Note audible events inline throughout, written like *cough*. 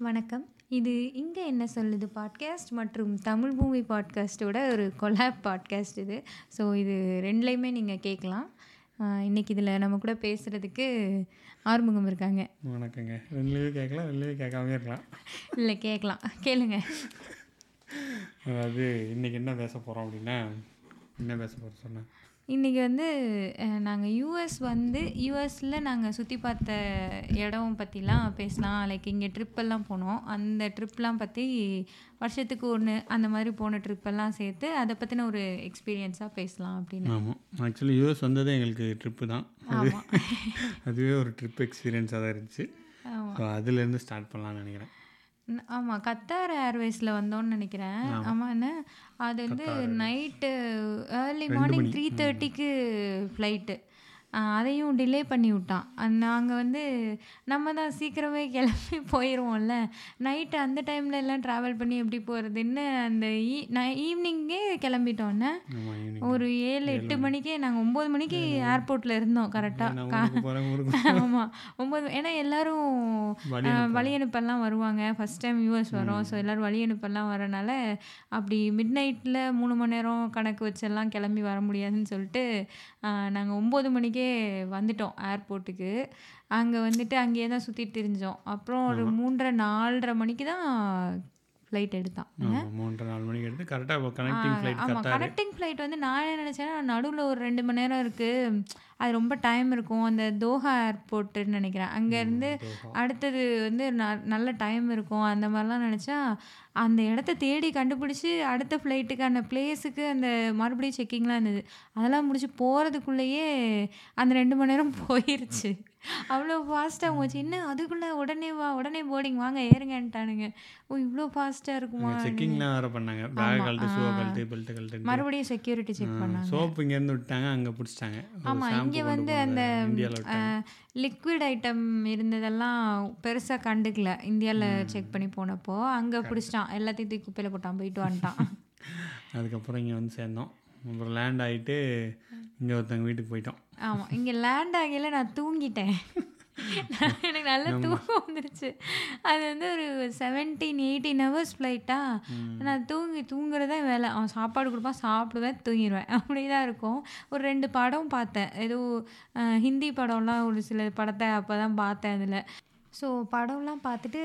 வணக்கம். இது "இங்க என்ன சொல்லுது" பாட்காஸ்ட் மற்றும் தமிழ் பூமி பாட்காஸ்ட்டோட ஒரு கொலாப் பாட்காஸ்ட் இது. ஸோ இது 2லயுமே நீங்க கேட்கலாம். அ இன்னைக்கு இதில நம்ம கூட பேசுறதுக்கு ஆறுமுகம் இருக்காங்க. வணக்கங்க. 2லயும் கேட்கலாம், 2லயும் கேட்காமயே இருக்கலாம். இல்ல கேட்கலாம். கேளுங்க. அதாவது இன்னைக்கு என்ன பேச போறோம் அப்படின்னா, என்ன பேச போறோம் சொன்னா? இன்னைக்கு வந்து அ நாங்க யுஎஸ் வந்து யுஎஸ்ல நாங்க சுத்தி பார்த்த இடம் பத்திலாம் பேசலாம். லைக் இங்க ட்ரிப்பெல்லாம் போனோம். அந்த ட்ரிப்லாம் பத்தி வருஷத்துக்கு 1 அந்த மாதிரி போன ட்ரிப்பெல்லாம் சேர்த்து அத பத்தின ஒரு எக்ஸ்பீரியன்ஸா பேசலாம் அப்படின்னு. ஆமா. ஆக்சுவலி யுஎஸ் வந்ததே எங்களுக்கு ட்ரிப்பு தான். அதுவே ஒரு ட்ரிப் எக்ஸ்பீரியன்ஸா தான் இருந்துச்சு. ஸோ அதுலேருந்து ஸ்டார்ட் பண்ணலாம்னு நெனைக்கிறேன். ம் ஆமா. கத்தார் ஏர்வேஸ்ல வந்தோம்னு நெனைக்கிறேன். ஆமா. ஆமாண்ணே. அது வந்து. Night early 2 morning. ம். 3:30க்கு ஃப்ளைட்டு. அதையும் டிலே பண்ணி விட்டான். அ நாங்க வந்து நம்ம தான் சீக்கிரமே கிளம்பி போயிருவோம்ல. நைட்டு அந்த டைம்ல எல்லாம் ட்ராவல் பண்ணி எப்படி போறதுன்னு அந்த ஈ நான் ஈவினிங்கே. ஈவினிங் ஒரு 7, 7 8 மணி. மணிக்கே நாங்க 9 மணிக்கு ஏர்போர்ட்ல இருந்தோம் கரெக்ட்டா. நான் கா ஊருக்கு போறேன், ஊருக்கு போறேன். ஆமா. 9 ஏன்னா எல்லாரும் வழி அ அனுப்புவாங்க. வழி அனுப்பலாம் வருவாங்க. ஃபர்ஸ்ட் டைம் யுஎஸ் வரோம். ஸோ எல்லாரும் வழி அனுப்பலாம் வரனால, அப்படி மிட் நைட்ல 3 மணி நேரம் கணக்கு வச்செல்லாம் கிளம்பி வர முடியாதுன்னு சொல்லிட்டு, அ நாங்க 9 மணிக்கே வந்துட்டோம் ஏர்போர்ட்டுக்கு. அங்க வந்துட்டு அங்கேயே தான் சுத்திட்டு திரிஞ்சோம். அப்புறம் ஒரு ஆமா. 3:30, 4:30 மணிக்கு தான் ஃப்ளைட் எடுத்தான். ஆமா. 3:30, 4 மணிக்கு எடுத்து கரெக்ட்டா ஆ கனெக்டிங் ஃப்ளைட் ஆமா. கனெக்டிங் ஃப்ளைட் வந்து நான் என்ன நினச்சேன்னா, நடுவுல ஒரு 2 மணி நேரம் இருக்கு. அது ரொம்ப டைம் இருக்கும். அந்த தோஹா ஏர்போர்ட்டுன்னு நெனைக்கிறேன். அங்கேருந்து. அடுத்தது வந்து ந நல்ல டைம் இருக்கும். அந்த மாரிலாம் நெனச்சா, அந்த இடத்த தேடி கண்டுபிடிச்சு அடுத்த ஃப்ளைட்டுக்கான பிளேஸுக்கு அந்த மறுபடியும் செக்கிங்லாம் இருந்தது. அதெல்லாம் முடிச்சு போறதுக்குள்ளேயே அந்த 2 மணி நேரம் போயிருச்சு. அவ்வளோ ஃபாஸ்ட்டா போச்சு. என்ன அதுக்குள்ள உடனே வா, உடனே போர்டிங் வாங்க ஏறுங்கன்ட்டானுங்க. ஓ! இவ்ளோ ஃபாஸ்ட்டா இருக்குமா? செக்கிங்லாம் வேற பண்ணாங்க. பேக். கழட்டு. ஷூவ கழட்டு, பெல்ட் கழட்டுன்ட்டு. மறுபடியும் செக்யூரிட்டி செக் பண்ணாங்க. சோப்பு இங்கேருந்து விட்டாங்க. அங்க புடிச்சுட்டாங்க. ஒரு ஆமா. ஷாம்பு இங்க வந்து அந்த. லிக்விட் ஐட்டம் இருந்ததெல்லாம் பெருசா கண்டுக்கல. இந்தியால ம். செக் பண்ணி போனப்போ. அங்க. புடிச்சுட்டான். எல்லாத்தையும் தூக்கி குப்பையில போட்டான். போயிட்டு வந்துட்டான். *laughs* அதுக்கப்புறம் இங்க வந்து சேர்ந்தோம். அப்புறம் லேண்ட் ஆயிட்டு, இங்க ஒருத்தவங்க வீட்டுக்கு போயிட்டோம். ஆமா. இங்க லேண்ட் ஆகையில நான் தூங்கிட்டேன். *laughs* எனக்கு நல்ல தூக்கம் வந்துருச்சு. அது வந்து ஒரு 17, 18 ஹவர்ஸ் ஃப்ளைட்டா. ம். நான் தூங்கி தூங்குறது தான் வேலை. அவன் சாப்பாடு குடுப்பான், சாப்பிடுவேன், தூங்கிருவேன். *laughs* அப்படிதான் இருக்கும். ஒரு 2 படம் பார்த்தேன். ஏதோ ஹிந்தி படம்லாம் ஒரு சில படத்த அப்பதான் பார்த்தேன் அதுல. ஸோ படம்லாம் பார்த்துட்டு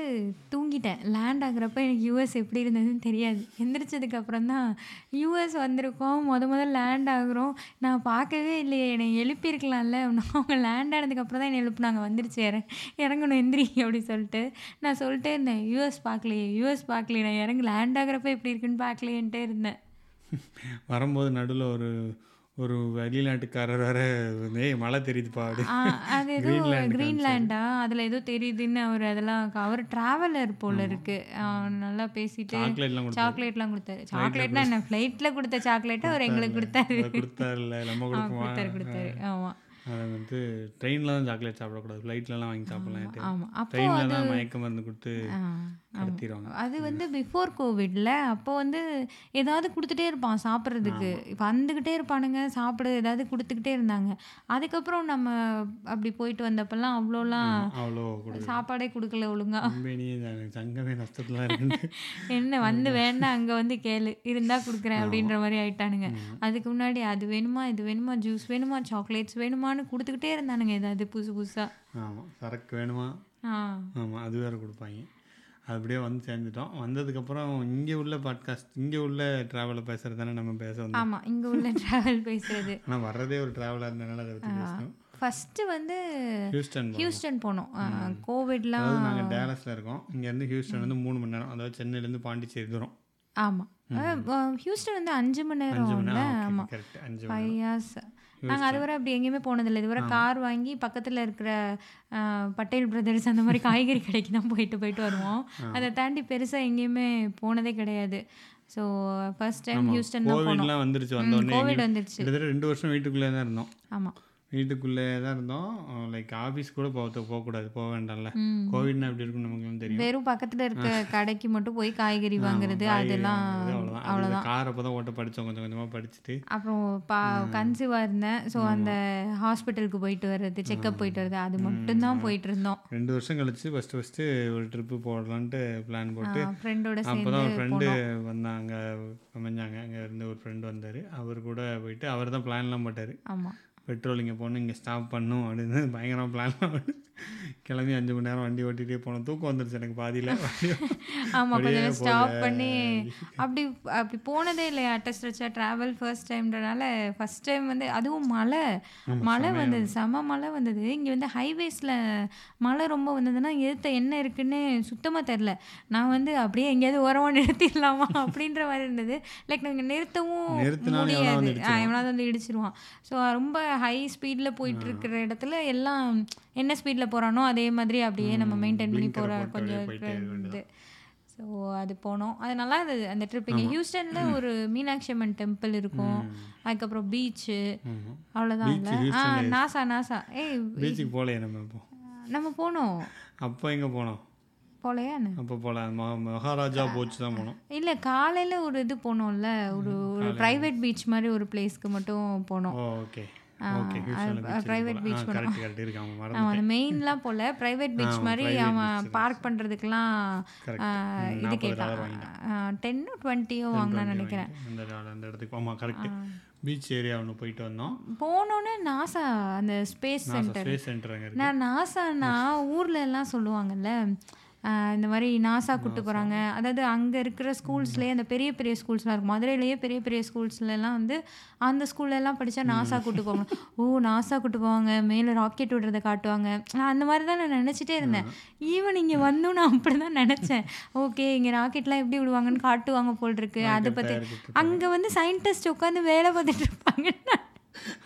தூங்கிட்டேன். லேண்ட் ஆகுறப்ப எனக்கு யுஎஸ் எப்படி இருந்ததுன்னு தெரியாது. எந்திரிச்சதுக்கப்புறம் தான் யுஎஸ் வந்திருக்கோம். முத முதல் லேண்ட் ஆகுறோம். நான் பார்க்கவே இல்லையே! என்னை எழுப்பியிருக்கலாம்ல. அவங்க லேண்ட் ஆனதுக்கப்புறம் தான் என்னை எழுப்புனாங்க. வந்துருச்சு இற இறங்கணும் எந்திரி அப்படின்னு சொல்லிட்டு. நான் சொல்லிட்டே இருந்தேன். யூஎஸ் பார்க்கலையே, யூஎஸ் பார்க்கலையே. நான் இறங்கி லேண்ட் ஆகுறப்ப எப்படி இருக்குன்னு பார்க்கலையேன்ட்டே இருந்தேன். *laughs* வரும்போது நடுவில் ஒரு ஒரு வெளிநாட்டுக்காரர் வேற, "ஏய் மலை தெரியுதுப்பா" அது ஏதோ கிரீன்லாண்ட்? அதில ஏதோ தெரியுதுன்னு அவரு அதெல்லாம் அவர் ட்ராவலர் போல. இருக்கு. நல்லா பேசிட்டு சாக்லேட்லாம் குடுத்தாரு. குடுத்தாரு. சாக்லேட்னா என்ன ஃப்ளைட்ல குடுத்த சாக்லேட்ட அவர் எங்களுக்கு. குடுத்தாரு. அத குடுத்தாருல்ல. நம்ம? குடுத்தாரு, குடுத்தாரு. ஆமா. அத வந்து ட்ரெயின்ல தான் சாக்லேட் சாப்பிடக்கூடாது. ஃப்ளைட்லலாம் வாங்கி ஆமா, சாப்பிடலான்ட்டு. ஆமா. அப்போ ட்ரெயின்ல அது தான் மயக்க மருந்து குடுத்து. கடத்திருவாங்க. அது வந்து பிஃபோர் கோவிட்ல. அப்போ வந்து ஏதாவது குடுத்துட்டே இருப்பான் சாப்பிடுறதுக்கு. ஆமா. வந்துகிட்டே இருப்பானுங்க. சாப்பிட ஏதாவது குடுத்துக்கிட்டே இருந்தாங்க. அதுக்கப்புறம் நம்ம அப்படி போயிட்டு வந்தப்பலாம் அவ்வளோலாம். அவ்வளோ. சாப்பாடே குடுக்கல ஒழுங்கா. சங்கமே நஷ்டத்துல. *laughs* என்ன வந்து வேணா அங்க வந்து கேளு. இருந்தா குடுக்குறேன். அப்படின்ற மாரி ஆயிட்டானுங்க. அதுக்கு முன்னாடி அது வேணுமா, இது வேணுமா, ஜூஸ் வேணுமா, சாக்லேட்ஸ் வேணுமான்னு குடுத்துக்கிட்டே இருந்தானுங்க ஏதாவது புதுசு புதுசா. ஆமா. சரக்கு வேணுமா? ஆ. ஆமா. அது வேற குடுப்பாய்ங்க. அப்படியே வந்து சேர்ந்துட்டோம். வந்ததுக்கப்புறம் இங்க உள்ள பாட்காஸ்ட் இங்க உள்ள ட்ராவல பேசுறது தானே நம்ம பேச வந்தோம். ஆமா. இங்க உள்ள ட்ராவல் பேசுறது. ஆனா வர்றதே ஒரு ட்ராவலா இருந்தனால அத பேசணும். ஃபர்ஸ்ட்டு வந்து ஹியூஸ்டன். ஹியூஸ்டன் போனோம். கோவிட்லாம் அதாவது நாங்க டேலஸ்ல இருக்கோம். இங்கேருந்து ஹியூஸ்டன் வந்து 3 மணி நேரம். அதாவது சென்னையிலேருந்து பாண்டிச்சேரி தூரம். ஆமா. அ ம். வ ஹியூஸ்டன் வந்து 5 மணி 5 மணி நேரம்ல. நேரம். ஓகே. ஆமா. கரெக்ட். 5 மணி 5 நேரம். ஹார்ஸ். நாங்க ஹியூஸ்டன். அதுவரை அப்படி எங்கேயுமே போனதில்ல. இதுவரை. கார் வாங்கி பக்கத்துல இருக்கிற பட்டேல் பிரதர்ஸ் அந்த மாரி காய்கறி *laughs* கடைக்கு தான் போயிட்டு போயிட்டு வருவோம். அத தாண்டி பெருசா எங்கேயுமே போனதே கிடையாது. So first time. ஹியூஸ்டன் தான் போனோம். வந்துருச்சு. கோவிட் வந்துருச்சு. 2 வருஷம் வீட்டுக்குள்ளே தான் இருந்தோம். ஆமா. வீட்டுக்குள்ளே தான் இருந்தோம். லைக் ஆஃபீஸ் கூட போக போகக்கூடாது. போக வேண்டாம்ல. கோவிட்னா எப்படி இருக்கும்னு நமக்குலாம் தெரியும். வெறும் பக்கத்துல இருக்க கடைக்கு மட்டும் போய் காய்கறி. வாங்குறது அதெல்லாம் அவ்வளோதான். கார் அப்போ தான் ஓட்ட படித்தோம் கொஞ்சம் கொஞ்சமாக படிச்சுட்டு. அப்புறம் பா கன்சீவாக இருந்தேன். ஸோ அந்த ஹாஸ்பிட்டலுக்கு போயிட்டு வர்றது செக்கப் போயிட்டு வர்றது அது மட்டும்தான் போயிட்டு இருந்தோம். ரெண்டு வருஷம் கழிச்சு ஃபஸ்ட்டு ஃபஸ்ட்டு ஒரு ட்ரிப்பு போடலான்ட்டு பிளான் போட்டு ஃப்ரெண்டோட அப்போ தான் ஒரு ஃப்ரெண்டு வந்தாங்க அமைஞ்சாங்க. அங்கே இருந்து ஒரு ஃப்ரெண்டு வந்தார். அவர் கூட போயிட்டு அவர் தான் பிளான்லாம் போட்டார். ஆமாம் பெட்ரோல் இங்கே போகணும் இங்கே ஸ்டாப் பண்ணும் அப்படின்னு பயங்கரமாக பிளான்லாம் பண்ணி கிளம்பி அஞ்சு மணி நேரம் வண்டி ஓட்டிகிட்டே போனோம். தூக்கம் வந்துருச்சு எனக்கு பாதியில். *laughs* ஆமாம் கொஞ்சம் ஸ்டாப். பண்ணி *laughs* அப்படி அப்படி போனதே இல்லையா அட்டஸ்ட் ட்ராவல் ஃபர்ஸ்ட் டைம்ன்றனால ஃபர்ஸ்ட் டைம் வந்து அதுவும் மழை. மழை வந்தது செம மழை வந்தது. இங்கே வந்து ஹைவேஸில் மழை ரொம்ப வந்ததுன்னா எதிர்த்த என்ன இருக்குன்னு சுத்தமாக தெரில நான் வந்து அப்படியே எங்கேயாவது ஓரமாக நிறுத்திடலாமா *laughs* அப்படின்ற மாதிரி இருந்தது. லைக் நாங்கள் நிறுத்தவும் முடியாது. எவனாவது வந்து இடிச்சிருவான். ஸோ ரொம்ப ஹை ஸ்பீடில் போயிட்டு இருக்கிற இடத்துல எல்லாம் என்ன ஸ்பீடில் போகிறானோ அதே மாதிரி அப்படியே நம்ம மெயின்டைன் பண்ணி போகிற கொஞ்சம் இது. ஸோ அது போனோம். அது நல்லா இருந்தது. அந்த ட்ரிப் இங்கே ஹியூஸ்டனில் ஒரு மீனாட்சி அம்மன் டெம்பிள் இருக்கும். அதுக்கப்புறம் பீச்சு அவ்வளோதான் இல்லை. ஆ நாசா நாசா ஏய் பீச்சுக்கு போகலையே நம்ம நம்ம போனோம். அப்போ எங்கே போனோம்? போலையா என்ன? அப்போ போகல மகாராஜா போச்சு தான் போனோம். இல்லை காலையில் ஒரு இது போனோம்ல. ஒரு ஒரு ப்ரைவேட் பீச் மாதிரி ஒரு பிளேஸ்க்கு மட்டும் போனோம். ஓகே கரெக்ட் கரெக்ட் இருக்கு அவன் மெயின்லாம் போல ப்ரைவேட் பீச் மாதிரி அவன் பார்க் பண்ணுறதுக்கெலாம். இது கேட்டான் டென்னோ டுவெண்ட்டியோ வாங்கினான்னு நினைக்கிறேன். அந்த அந்த இடத்துக்கு. ஆமாம் கரெக்ட் பீச் ஏரியா ஒன்று போயிட்டு வந்தோம். போனோன்னே நாசா அந்த ஸ்பேஸ் சென்டர் ஸ்பேஸ் சென்டர் நான் நாசானா ஊர்ல எல்லாம் சொல்லுவாங்கல்ல இந்த மாதிரி நாசா கூட்டு போகிறாங்க அதாவது அங்கே இருக்கிற ஸ்கூல்ஸ்லேயே அந்த பெரிய பெரிய ஸ்கூல்ஸ்லாம் இருக்கும். மதுரையிலேயே பெரிய பெரிய ஸ்கூல்ஸ்லாம் வந்து அந்த ஸ்கூல்ல எல்லாம் படித்தா நாசா கூட்டு போவாங்க. ஓ நாசா கூட்டு போவாங்க. மேலே ராக்கெட் விடுறத காட்டுவாங்க. நான் அந்த மாதிரி தான் நான் நினச்சிட்டே இருந்தேன். ஈவன் இங்கே வந்தும் நான் அப்படி தான் நினச்சேன். ஓகே இங்கே ராக்கெட்லாம் எப்படி விடுவாங்கன்னு காட்டுவாங்க போல் இருக்கு. அதை பற்றி அங்கே வந்து சயின்டிஸ்ட் உட்காந்து வேலை பார்த்துட்டு இருப்பாங்க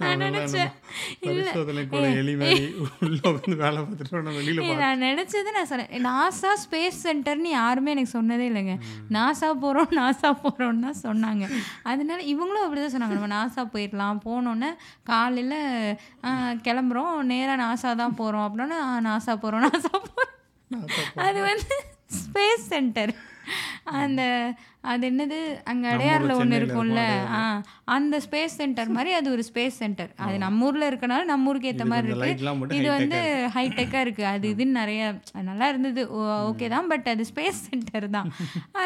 நான் நினச்சேன். நான் நினச்சது நான் சொன்னேன். நாசா ஸ்பேஸ் சென்டர்னு யாருமே எனக்கு சொன்னதே இல்லைங்க. நாசா போகிறோம் நாசா போகிறோம்னு தான் சொன்னாங்க. அதனால இவங்களும் அப்படி தான் சொன்னாங்க. நம்ம நாசா போயிடலாம் போனோன்னே காலையில் கிளம்புறோம். நேராக நாசா தான் போகிறோம் அப்படின்னா "ஆ, நாசா போகிறோம் நாசா போகிறோம் அது வந்து ஸ்பேஸ் சென்டர் அந்த அது என்னது? அங்கே அடையாறில் ஒன்று இருக்கும்ல. ஆ அந்த ஸ்பேஸ் சென்டர் மாதிரி அது ஒரு ஸ்பேஸ் சென்டர் அது நம்ம ஊரில் இருக்கனால நம்ம ஊருக்கு ஏற்ற மாதிரி இந்த இருக்கு. லைட்லாம் மட்டும் இது வந்து ஹைடெக்காக இருக்குது அது இதுன்னு நிறைய நல்லா இருந்தது. ஓகே தான் பட் அது ஸ்பேஸ் சென்டர் தான்.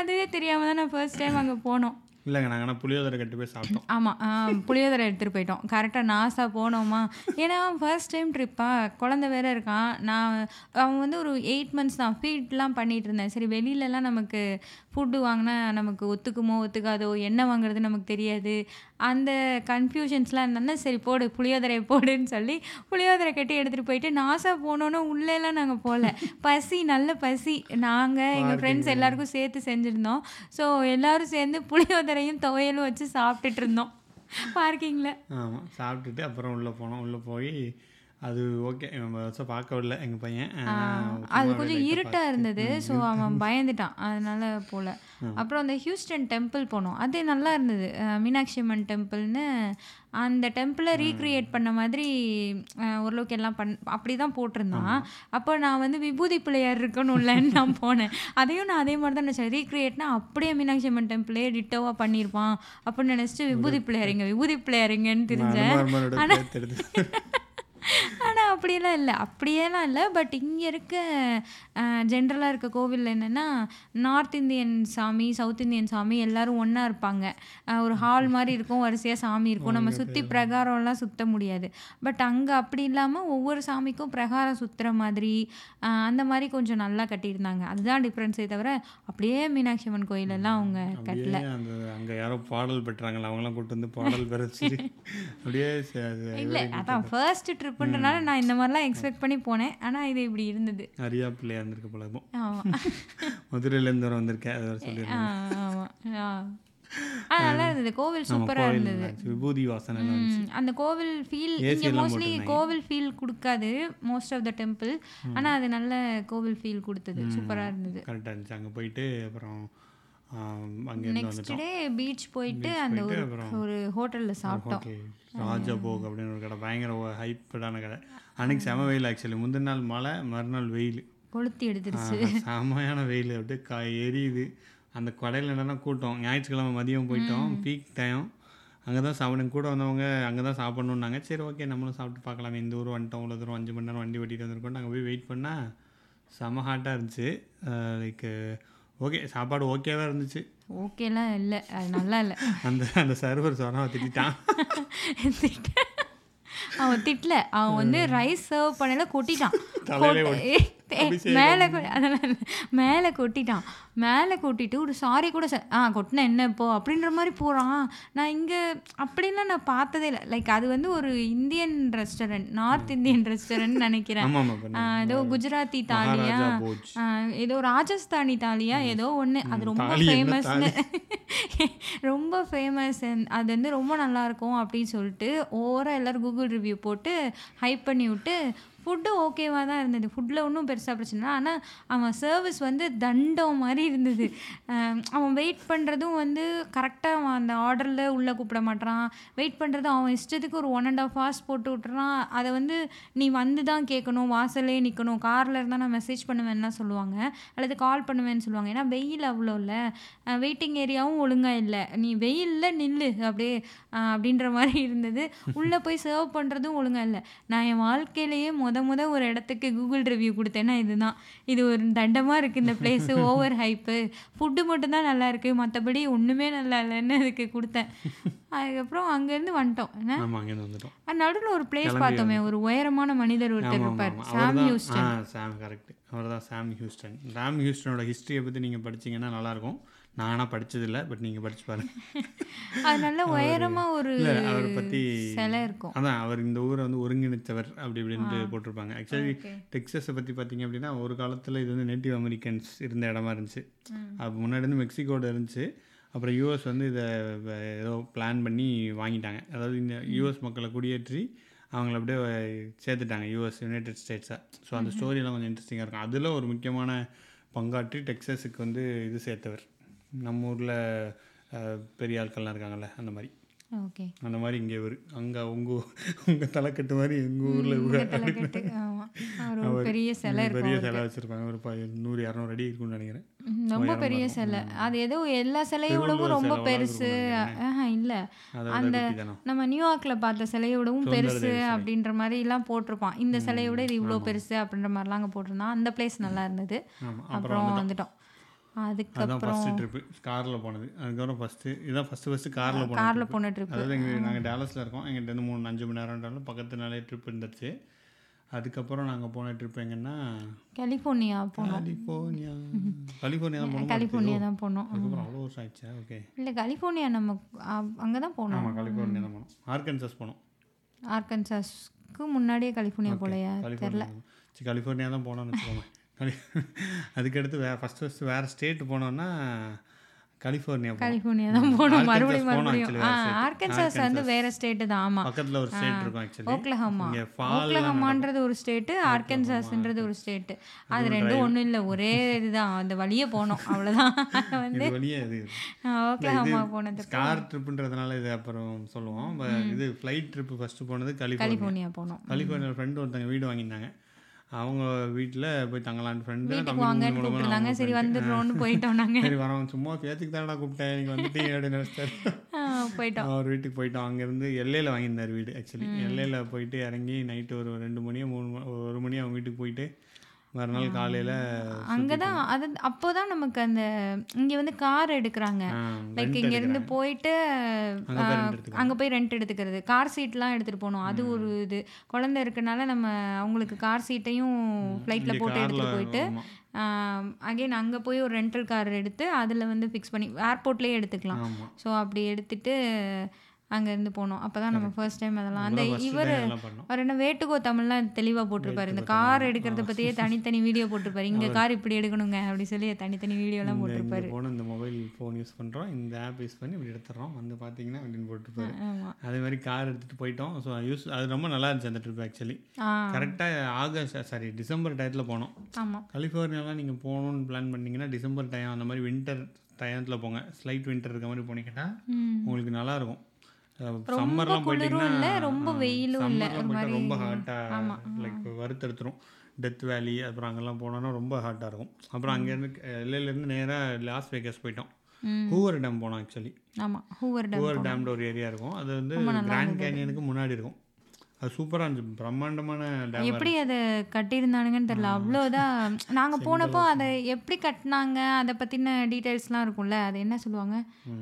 அதுவே தெரியாமல் தான் நான் ஃபர்ஸ்ட் டைம் அங்கே போனோம். இல்லைங்க நாங்கள் ஆனால் புளியோதரை கட்டி போய் சாப்பிட்டோம். ஆமாம் புளியோதரை எடுத்துகிட்டு போயிட்டோம். கரெக்டாக நாசா போனோமா? ஏன்னா ஃபர்ஸ்ட் டைம் ட்ரிப்பா குழந்த வேற இருக்கான். நான் அவன் வந்து ஒரு எயிட் மந்த்ஸ் தான் ஃபீட்லாம் பண்ணிட்டு இருந்தேன். சரி வெளியிலலாம் நமக்கு ஃபுட்டு வாங்கினா நமக்கு ஒத்துக்குமோ ஒத்துக்காதோ என்ன வாங்குறது நமக்கு தெரியாது. அந்த கன்ஃபியூஷன்ஸ்லாம் இருந்தோன்னா சரி போடு புளியோதரை போடுன்னு சொல்லி புளியோதரை கட்டி எடுத்துகிட்டு போயிட்டு நாசா போனோன்னு உள்ளேலாம் நாங்கள் போகல பசி நல்ல பசி. நாங்கள் எங்கள் ஃப்ரெண்ட்ஸ் எல்லாருக்கும் சேர்த்து செஞ்சுருந்தோம். ஸோ எல்லாரும் சேர்ந்து புளியோதரையும் துவையலும் வச்சு சாப்பிட்டுட்டு இருந்தோம். பார்க்கிங்கில் ஆமாம் சாப்பிட்டுட்டு அப்புறம் உள்ளே போனோம். உள்ளே போய் அது ஓகே வருஷம் பார்க்க விடல எங்கள் பையன். அது கொஞ்சம் இருட்டாக இருந்தது. ஸோ அவன் பயந்துட்டான். அதனால போல. அப்புறம் அந்த ஹியூஸ்டன் டெம்பிள் போனோம். அது நல்லா இருந்தது. மீனாட்சி அம்மன் டெம்பிள்னு. அந்த டெம்பிளை ரீக்ரியேட் பண்ண மாதிரி ஓரளவுக்கு எல்லாம் பண் அப்படி தான் போட்டிருந்தான் அப்போ நான் வந்து விபூதி பிள்ளையார் இருக்கணும்லன்னு நான் போனேன். அதையும் நான் அதே மாதிரி தான் நினச்சேன். ரீக்ரியேட்னா அப்படியே மீனாட்சி அம்மன் டெம்பிளே டிட்டோவாக பண்ணியிருப்பான் அப்படின்னு நினச்சிட்டு விபூதி பிள்ளையாரிங்க விபூதி பிள்ளையாரிங்கன்னு தெரிஞ்சேன். எடுத்து. ஆனால் அப்படியெல்லாம் இல்லை. அப்படியெல்லாம் இல்லை. பட் இங்கே இருக்க ஜென்ரலாக இருக்க கோவிலில் என்னென்னா நார்த் இந்தியன் சாமி சவுத் இந்தியன் சாமி எல்லாரும் ஒன்றா இருப்பாங்க. ஒரு ஹால் மாதிரி இருக்கும் வரிசையாக சாமி இருக்கும். நம்ம சுற்றி பிரகாரம்லாம் சுத்த முடியாது. பட் அங்கே அப்படி இல்லாமல் ஒவ்வொரு சாமிக்கும் பிரகாரம் சுற்றுற மாதிரி அந்த மாதிரி கொஞ்சம் நல்லா கட்டியிருந்தாங்க. அதுதான் டிஃப்ரென்ஸே தவிர அப்படியே மீனாட்சி அம்மன் கோயிலெல்லாம் அவங்க கட்டல. அங்கே யாரோ பாடல் பெற்றாங்களா? அவங்களாம் கூட்டு வந்து பாடல் *laughs* பெற அப்படியே இல்லை அதான் ஃபர்ஸ்ட் ட்ரிப்புன்றனால நான் இந்த மாதிரிலாம் எக்ஸ்பெக்ட் பண்ணி போனேன். ஆனால் இது இப்படி இருந்தது. அரியா பிள்ளையா இருந்திருக்க பழகும் ஆமாம் மதுரையிலேருந்து வந்திருக்கேன். அதை வர சொல்லியிருந்தேன் ஆமாம் நல்லா இருந்தது. கோவில் சூப்பராக இருந்தது. விபூதி வாசனை அந்த கோவில் ஃபீல் இங்கே மோஸ்ட்லி கோவில் ஃபீல் கொடுக்காது. மோஸ்ட் ஆஃப் த டெம்பிள் ஆனால் அது நல்ல கோவில் ஃபீல் கொடுத்தது. சூப்பராக இருந்தது. கரெக்டாக இருந்துச்சு. அங்கே போயிட்டு அப்புறம் நெக்ஸ்ட் டே பீச் போயிட்டு அந்த ஒரு ஒரு ஹோட்டலில் சாப்பிட்டோம். ராஜபோக் அப்படின்னு ஒரு கடை. பயங்கர ஹைப்படான கடை. அன்னைக்கு செம வெயில் ஆக்சுவலி முந்தின நாள் மழை மறுநாள் வெயில். கொளுத்தி எடுத்துருச்சு. செமையான வெயில். அப்படியே கா எரியுது. அந்த கடையில் என்னென்னா கூட்டம். ஞாயிற்றுக்கிழமை மதியம் போயிட்டோம். பீக் டைம் அங்கே தான் சாப்பிட கூட வந்தவங்க அங்கே தான் சாப்பிட்ணுன்னாங்க சரி ஓகே நம்மளும் சாப்பிட்டு பார்க்கலாமே. இந்த ஊர் வந்துட்டோம். இவ்வளோ தூரம் அஞ்சு மணி நேரம் வண்டி ஓட்டிகிட்டு வந்திருக்கோம் நாங்கள் போய் வெயிட் பண்ணால் செம ஹாட்டாக இருந்துச்சு. லைக்கு ஓகே சாப்பாடு ஓகேவாக இருந்துச்சு. ஓகேலாம் இல்லை அது நல்லா இல்லை. அந்த அந்த சர்வர் சொன்னா திட்டான் திட்ட- அவன் திட்டல. அவன் வந்து ரைஸ் சர்வ் பண்ணல கொட்டிட்டான். மேலே அதெல்லாம். மேலே கொட்டிட்டான். மேலே கொட்டிட்டு ஒரு சாரி கூட ஆ கொட்டின என்ன இப்போ? அப்படின்ற மாதிரி போகிறான் நான் இங்கே அப்படிலாம் நான் பார்த்ததே இல்லை. லைக் அது வந்து ஒரு Indian restaurant north Indian restaurant நினைக்கிறேன். ஏதோ குஜராத்தி தாலியா? ஏதோ ராஜஸ்தானி தாலியா? ஏதோ ஒன்று அது ரொம்ப ஃபேமஸ்னு *laughs* ரொம்ப ஃபேமஸ் அது வந்து ரொம்ப நல்லா இருக்கும் அப்படின்னு சொல்லிட்டு ஓவராக எல்லோரும் கூகுள் ரிவ்யூ போட்டு ஹைப் பண்ணி விட்டு ஃபுட்டு ஓகேவாக தான் இருந்தது. ஃபுட்டில் ஒன்றும் பெருசாக பிரச்சனை இல்லை. ஆனால் அவன் சர்வீஸ் வந்து தண்டம் மாதிரி இருந்தது. அவன் வெயிட் பண்ணுறதும் வந்து கரெக்டாக அவன் அந்த ஆர்டரில் உள்ளே கூப்பிட மாட்டான் வெயிட் பண்ணுறது அவன் இஷ்டத்துக்கு ஒரு ஒன் அண்ட் ஆஃப் ஹார்ஸ் போட்டு விட்டுறான். அதை வந்து நீ வந்து தான் கேட்கணும் வாசலே நிற்கணும் காரில் இருந்தால் நான் மெசேஜ் பண்ணுவேன்னா சொல்லுவாங்க. அல்லது கால் பண்ணுவேன்னு சொல்லுவாங்க. ஏன்னா வெயில் அவ்வளோ இல்லை. வெயிட்டிங் ஏரியாவும் ஒழுங்காக இல்லை. நீ வெயிலில் நில்லு. அப்படியே அப்படின்ற மாதிரி இருந்தது. உள்ளே போய் சர்வ் பண்ணுறதும் ஒழுங்காக இல்லை. நான் என் வாழ்க்கையிலேயே முத முத ஒரு இடத்துக்கு கூகுள் ரிவ்யூ கொடுத்தேன்னா இதுதான். இது ஒரு தண்டமாக இருக்குது இந்த பிளேஸு ஓவர் ஹைப்பு ஃபுட்டு மட்டும்தான் நல்லா இருக்குது மற்றபடி ஒன்றுமே நல்லா இல்லைன்னு அதுக்கு கொடுத்தேன். அதுக்கப்புறம் அங்கேருந்து வந்துட்டோம். என்ன? நடுவில் ஒரு பிளேஸ் பார்த்தோமே. ஒரு உயரமான மனிதர் ஒருத்தர் இருப்பார். சாம் ஹியூஸ்டன் சாம் கரெக்ட் அவர் தான் சாம் ஹியூஸ்டன் சாம் ஹியூஸ்டனோட ஹிஸ்ட்ரியை பற்றி நீங்கள் படிச்சீங்கன்னா நல்லாயிருக்கும். நான் ஆனால் படிச்சதில்லை பட் நீங்கள் படிச்சு பாருங்க. *laughs* அது நல்ல உயரமாக ஒரு இல்லை அவரை பற்றி சிலை இருக்கும். அதான் அவர் இந்த ஊரை வந்து ஒருங்கிணைத்தவர் அப்படி இப்படின்ட்டு போட்டிருப்பாங்க. ஆக்சுவலி. டெக்ஸஸை பற்றி பார்த்தீங்க அப்படின்னா ஒரு காலத்தில் இது வந்து நேட்டிவ் அமெரிக்கன்ஸ் இருந்த இடமா இருந்துச்சு. அப்போ முன்னாடி வந்து மெக்சிகோட இருந்துச்சு. அப்புறம் யூஎஸ் வந்து இதை ஏதோ பிளான் பண்ணி வாங்கிட்டாங்க. அதாவது இந்த யூஎஸ் மக்களை குடியேற்றி அவங்கள அப்படியே சேர்த்துட்டாங்க யூஎஸ் யுனைடெட் ஸ்டேட்ஸை ஸோ அந்த ஸ்டோரியெல்லாம் கொஞ்சம் இன்ட்ரெஸ்டிங்காக இருக்கும். அதில் ஒரு முக்கியமான பங்காற்றி டெக்ஸஸுக்கு வந்து இது சேர்த்தவர். நம்ம ஊரில் பெரிய ஆட்கள்லாம் இருக்காங்கல்ல அந்த மாதிரி. ஓகே. அந்த மாதிரி இங்கே ஒரு அங்கே உங்கள் உங்கள் தலைக்கட்டு மாதிரி எங்கள் ஊரில் *laughs* பெரிய சிலை பெரிய சிலை வச்சுருப்பாங்க. ஒரு நூறு இரநூறு அடி இருக்கும்னு நினைக்கிறேன். ரொம்ப பெரிய சிலை. அது ஏதோ எல்லா சிலையோடவும் ரொம்ப பெருசு. இல்லை. அந்த நம்ம நியூயார்க்கில் பார்த்த சிலையோடவும் பெருசு அப்படின்ற மாதிரிலாம் போட்டிருப்பான். இந்த சிலையை விட இது இவ்வளோ பெருசு அப்படின்ற மாதிரிலாம் அங்கே போட்டிருந்தான். அந்த பிளேஸ் நல்லா இருந்தது. அப்புறம் வந்துட்டோம். அதுக்கு அதான் ஃபஸ்ட்டு ட்ரிப்பு காரில் போனது. அதுக்கப்புறம் ஃபஸ்ட்டு இதான் ஃபஸ்ட்டு ஃபஸ்ட்டு காரில் போனது காரில் போன ட்ரிப் அதாவது எங்கள் நாங்கள் டேலஸில் இருக்கோம். எங்கிட்ட இருந்து மூணு அஞ்சு மணி நேரம்ன்றாலும் பக்கத்துனாலே ட்ரிப் இருந்துச்சு. அதுக்கப்புறம் நாங்கள் போன ட்ரிப் எங்கன்னா கலிஃபோர்னியா போனோம். கலிஃபோர்னியா. கலிஃபோர்னியா தான் போனோம் கலிஃபோர்னியா தான் போனோம். அதுக்கப்புறம் அவ்வளோ வருஷம் ஆயிடுச்சா? ஓகே இல்லை கலிஃபோர்னியா நம்ம அங்கே தான் போனோம். ஆமாம் கலிஃபோர்னியா தான் போனோம். ஆர்கன்சஸ் போனோம். ஆர்கன்சாஸ்க்கு முன்னாடியே கலிஃபோர்னியா போலையா? கலிஃபோர்னியா சரி கலிஃபோர்னியா தான் போனோம்னு வச்சுக்கோங்க கலி அதுக்கடுத்து வே ஃபஸ்ட்டு ஃபஸ்ட்டு வேறு ஸ்டேட் போனோன்னா கலிஃபோர்னியா கலிஃபோர்னியா தான் போனோம். மறுபடியும் மறுபடியும். ஆர்கன்சாஸ் வந்து வேற ஸ்டேட்டு தான். ஆமாம் பக்கத்தில் ஒரு ஸ்டேட் இருக்கும் ஆக்சுவலி ஓக்லஹமா. ஓக்லஹமான்றது ஒரு ஸ்டேட்டு ஆர்கன்சாஸ்ன்றது ஒரு ஸ்டேட்டு அது ரெண்டும் ஒன்றும் இல்லை. ஒரே இதுதான். அந்த வழியே போனோம். அவ்வளோதான் *laughs* வந்து வழியே இது ஓக்லஹமா போனது கார் ட்ரிப்புன்றதுனால இது அப்புறம் சொல்லுவோம். இது ஃப்ளைட் ட்ரிப்பு ஃபஸ்ட்டு போனது கலிஃபோர்னியா. போனோம். கலிஃபோர்னியா ஃப்ரெண்டு ஒருத்தங்க வீடு வாங்கியிருந்தாங்க. அவங்க வீட்டில் போய் தங்கலான்னு ஃப்ரெண்டு கூப்பிட்டுருந்தாங்க. சரி வந்துடுறோம்னு போயிட்டோம் நாங்கள் சரி வரோம். சும்மா பேச்சுக்கு தானடா கூப்பிட்டேன். நீங்கள் வந்துட்டீங்க அப்படின்னு நினச்சிட்டாரு போயிட்டோம். அவர் வீட்டுக்கு போயிட்டோம். அங்கேருந்து எல்லையில் வாங்கியிருந்தார் வீடு ஆக்சுவலி எல்லையில் போயிட்டு இறங்கி நைட்டு ஒரு ரெண்டு மணியோ மூணு மணி ஒரு மணி அவங்க வீட்டுக்கு போயிட்டு மறுநாள் காலையில் அங்கே தான் அது அப்போ தான் நமக்கு அந்த இங்கே வந்து கார் எடுக்கிறாங்க. லைக் இங்கேருந்து போயிட்டு அங்கே போய் ரெண்ட் எடுத்துக்கிறது கார் சீட்லாம் எடுத்துகிட்டு போகணும். அது ஒரு இது. குழந்தை இருக்கனால நம்ம அவங்களுக்கு கார் சீட்டையும் ஃப்ளைட்டில் போட்டு எடுத்துகிட்டு போயிட்டு அகைன் அங்கே போய் ஒரு ரெண்டல் கார் எடுத்து அதில் வந்து ஃபிக்ஸ் பண்ணி ஏர்போர்ட்லேயே எடுத்துக்கலாம். ஸோ அப்படி எடுத்துட்டு அங்கேருந்து போனோம். அப்போ தான் நம்ம ஃபர்ஸ்ட் டைம் அதெல்லாம். அந்த இவர் அவர் என்ன வேட்டுக்கோ தமிழ்லாம் தெளிவாக போட்டிருப்பாரு. இந்த கார் எடுக்கிறத பற்றியே தனித்தனி வீடியோ போட்டிருப்பாரு. இங்கே கார் இப்படி எடுக்கணுங்க அப்படி சொல்லி தனித்தனி வீடியோலாம் போட்டிருப்பாரு. போன இந்த மொபைல் ஃபோன் யூஸ் பண்ணுறோம் இந்த ஆப் யூஸ் பண்ணி இப்படி எடுத்துடுறோம் வந்து பார்த்தீங்கன்னா அப்படின்னு போட்டுருப்பாரு. அதே மாதிரி கார் எடுத்துகிட்டு போயிட்டோம். ஸோ யூஸ் அது ரொம்ப நல்லா இருந்துச்சு அந்த ட்ரிப் ஆக்சுவலி கரெக்டாக ஆகஸ்ட் சாரி டிசம்பர் டயத்தில் போனோம். ஆமாம் கலிஃபோர்னியாலாம் நீங்கள் போகணுன்னு பிளான் பண்ணீங்கன்னா டிசம்பர் டைம் அந்த மாதிரி வின்டர் டயத்தில் போங்க. ஸ்லைட் வின்டர் இருக்க மாதிரி போனீங்கன்னா உங்களுக்கு நல்லாயிருக்கும் சம்மர்லாம் போயிட்டீங்கன்னா ரொம்ப வெயிலும் இல்லை. ரொம்ப ஹாட்டாக லைக் வறுத்தெடுத்துரும். டெத் வேலி அப்புறம் அங்கெல்லாம் போனோன்னா ரொம்ப ஹாட்டாக இருக்கும். அப்புறம் அங்கேருந்து எல்லையிலேருந்து நேராக லாஸ் வேகஸ் போயிட்டோம். ஹூவர் டேம் போனோம் ஆக்சுவலி ஆமாம் ஹூவர் டேம் ஹூவர் டேம்ல ஒரு ஏரியா இருக்கும். அது வந்து கிராண்ட் கேனியனுக்கு முன்னாடி இருக்கும். அது சூப்பராக இருந்துச்சு. பிரம்மாண்டமான டேம் எப்படி அதை கட்டியிருந்தானுங்கன்னு தெரியல. அவ்வளோதான் நாங்கள் போனப்போ அதை எப்படி கட்டினாங்க அதை பற்றின டீட்டெயில்ஸ்லாம் இருக்கும்ல. அது என்ன சொல்லுவாங்க?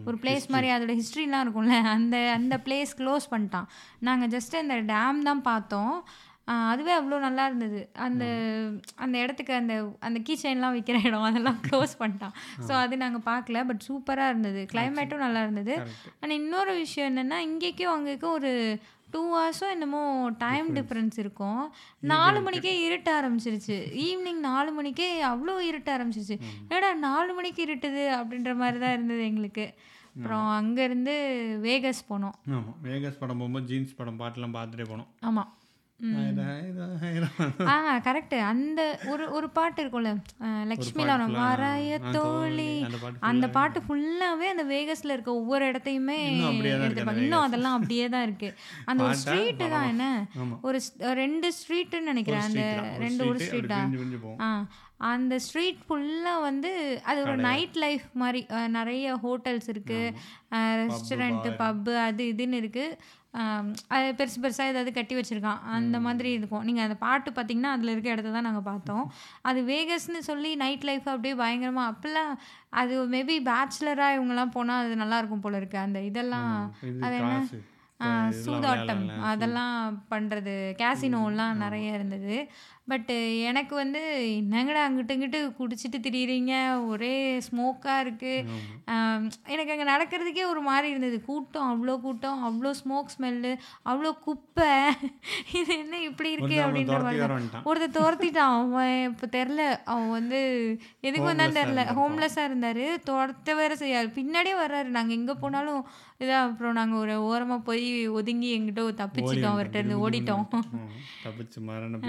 ஒரு பிளேஸ் மாதிரி அதோட ஹிஸ்ட்ரிலாம் இருக்கும்ல. அந்த அந்த பிளேஸ் க்ளோஸ் பண்ணிட்டான். நாங்கள் ஜஸ்ட் அந்த டேம் தான் பார்த்தோம். அதுவே அவ்வளோ நல்லா இருந்தது. அந்த அந்த இடத்துக்கு அந்த அந்த கீ செயின்லாம் விற்கிற இடம் அதெல்லாம் க்ளோஸ் பண்ணிட்டான். ஸோ அது நாங்கள் பார்க்கல பட் சூப்பராக இருந்தது. கிளைமேட்டும் நல்லா இருந்தது. ஆனால் இன்னொரு விஷயம் என்னென்னா இங்கேக்கும் அங்கேக்கும் ஒரு டூ ஹவர்ஸோ என்னமோ டைம் டிஃப்ரென்ஸ் இருக்கும். நாலு மணிக்கே இருட்ட ஆரம்பிச்சிருச்சு. ஈவினிங் நாலு மணிக்கே அவ்வளோ இருட்ட ஆரம்பிச்சிருச்சு. ஏடா நாலு மணிக்கு இருட்டுது அப்படின்ற மாதிரி தான் இருந்தது எங்களுக்கு. அப்புறம் அங்கேருந்து வேகஸ் போனோம். ஆமாம் வேகஸ் படம் போகும்போது ஜீன்ஸ் படம் பாட்டெல்லாம் பார்த்துட்டே போனோம். ஆமாம். ஆ கரெக்ட். அந்த ஒரு ஒரு பாட்டு இருக்கும்ல அஹ், லக்ஷ்மி லாரம் வாராய தோழி அந்த பாட்டு ஃபுல்லாவே அந்த வேகஸ்ல இருக்க ஒவ்வொரு இடத்தையுமே இன்னும் அதெல்லாம் அப்படியே தான் இருக்கு. அந்த ஒரு ஸ்ட்ரீட் தான் என்ன. ஒரு ரெண்டு ஸ்ட்ரீட்டுன்னு நினைக்கிறேன். அந்த ரெண்டு ஒரு street, ஸ்ட்ரீட்டா? ஆ. அந்த ஸ்ட்ரீட் ஃபுல்லாக வந்து அது ஒரு நைட் லைஃப் மாதிரி நிறைய ஹோட்டல்ஸ் இருக்குது ரெஸ்டாரண்ட்டு பப்பு அது இதுன்னு இருக்குது அது பெருசு பெருசாக ஏதாவது கட்டி வச்சுருக்கான். அந்த மாதிரி இருக்கும். நீங்கள் அந்த பாட்டு பார்த்தீங்கன்னா அதில் இருக்க இடத்த தான் நாங்கள் பார்த்தோம். அது வேகஸ்னு சொல்லி நைட் லைஃப் அப்படியே பயங்கரமாக அப்போல்லாம் அது மேபி பேச்சுலராக இவங்கெல்லாம் போனால் அது நல்லா இருக்கும் போல இருக்கு. அந்த இதெல்லாம் இது அது என்ன? சூதாட்டம். அதெல்லாம் பண்ணுறது கேசினோலாம் நிறைய இருந்தது. பட்டு எனக்கு வந்து என்னங்கடா அங்கிட்டு இங்கிட்டு குடிச்சிட்டு திரியிறீங்க? ஒரே ஸ்மோக்காக இருக்குது எனக்கு அங்கே நடக்கிறதுக்கே ஒரு மாதிரி இருந்தது. கூட்டம் அவ்வளோ கூட்டம் அவ்வளோ ஸ்மோக் ஸ்மெல்லு அவ்வளோ குப்பை. இது என்ன இப்படி இருக்கு அப்படின்ற மாதிரி. ஒருத்தர் துரத்திட்டான். அவன் இப்போ தெரில அவன் வந்து எதுக்கு வந்தான்னு தெரில ஹோம்லெஸ்ஸாக இருந்தார். துரத்த வேற செய்யாது பின்னாடியே வர்றாரு. நாங்கள் எங்கே போனாலும் இதாக அப்புறம் நாங்கள் ஒரு ஓரமாக போய் ஒதுங்கி எங்கிட்ட தப்பிச்சிட்டோம். அவர்கிட்ட இருந்து ஓடிட்டோம். தப்பிச்சு மரண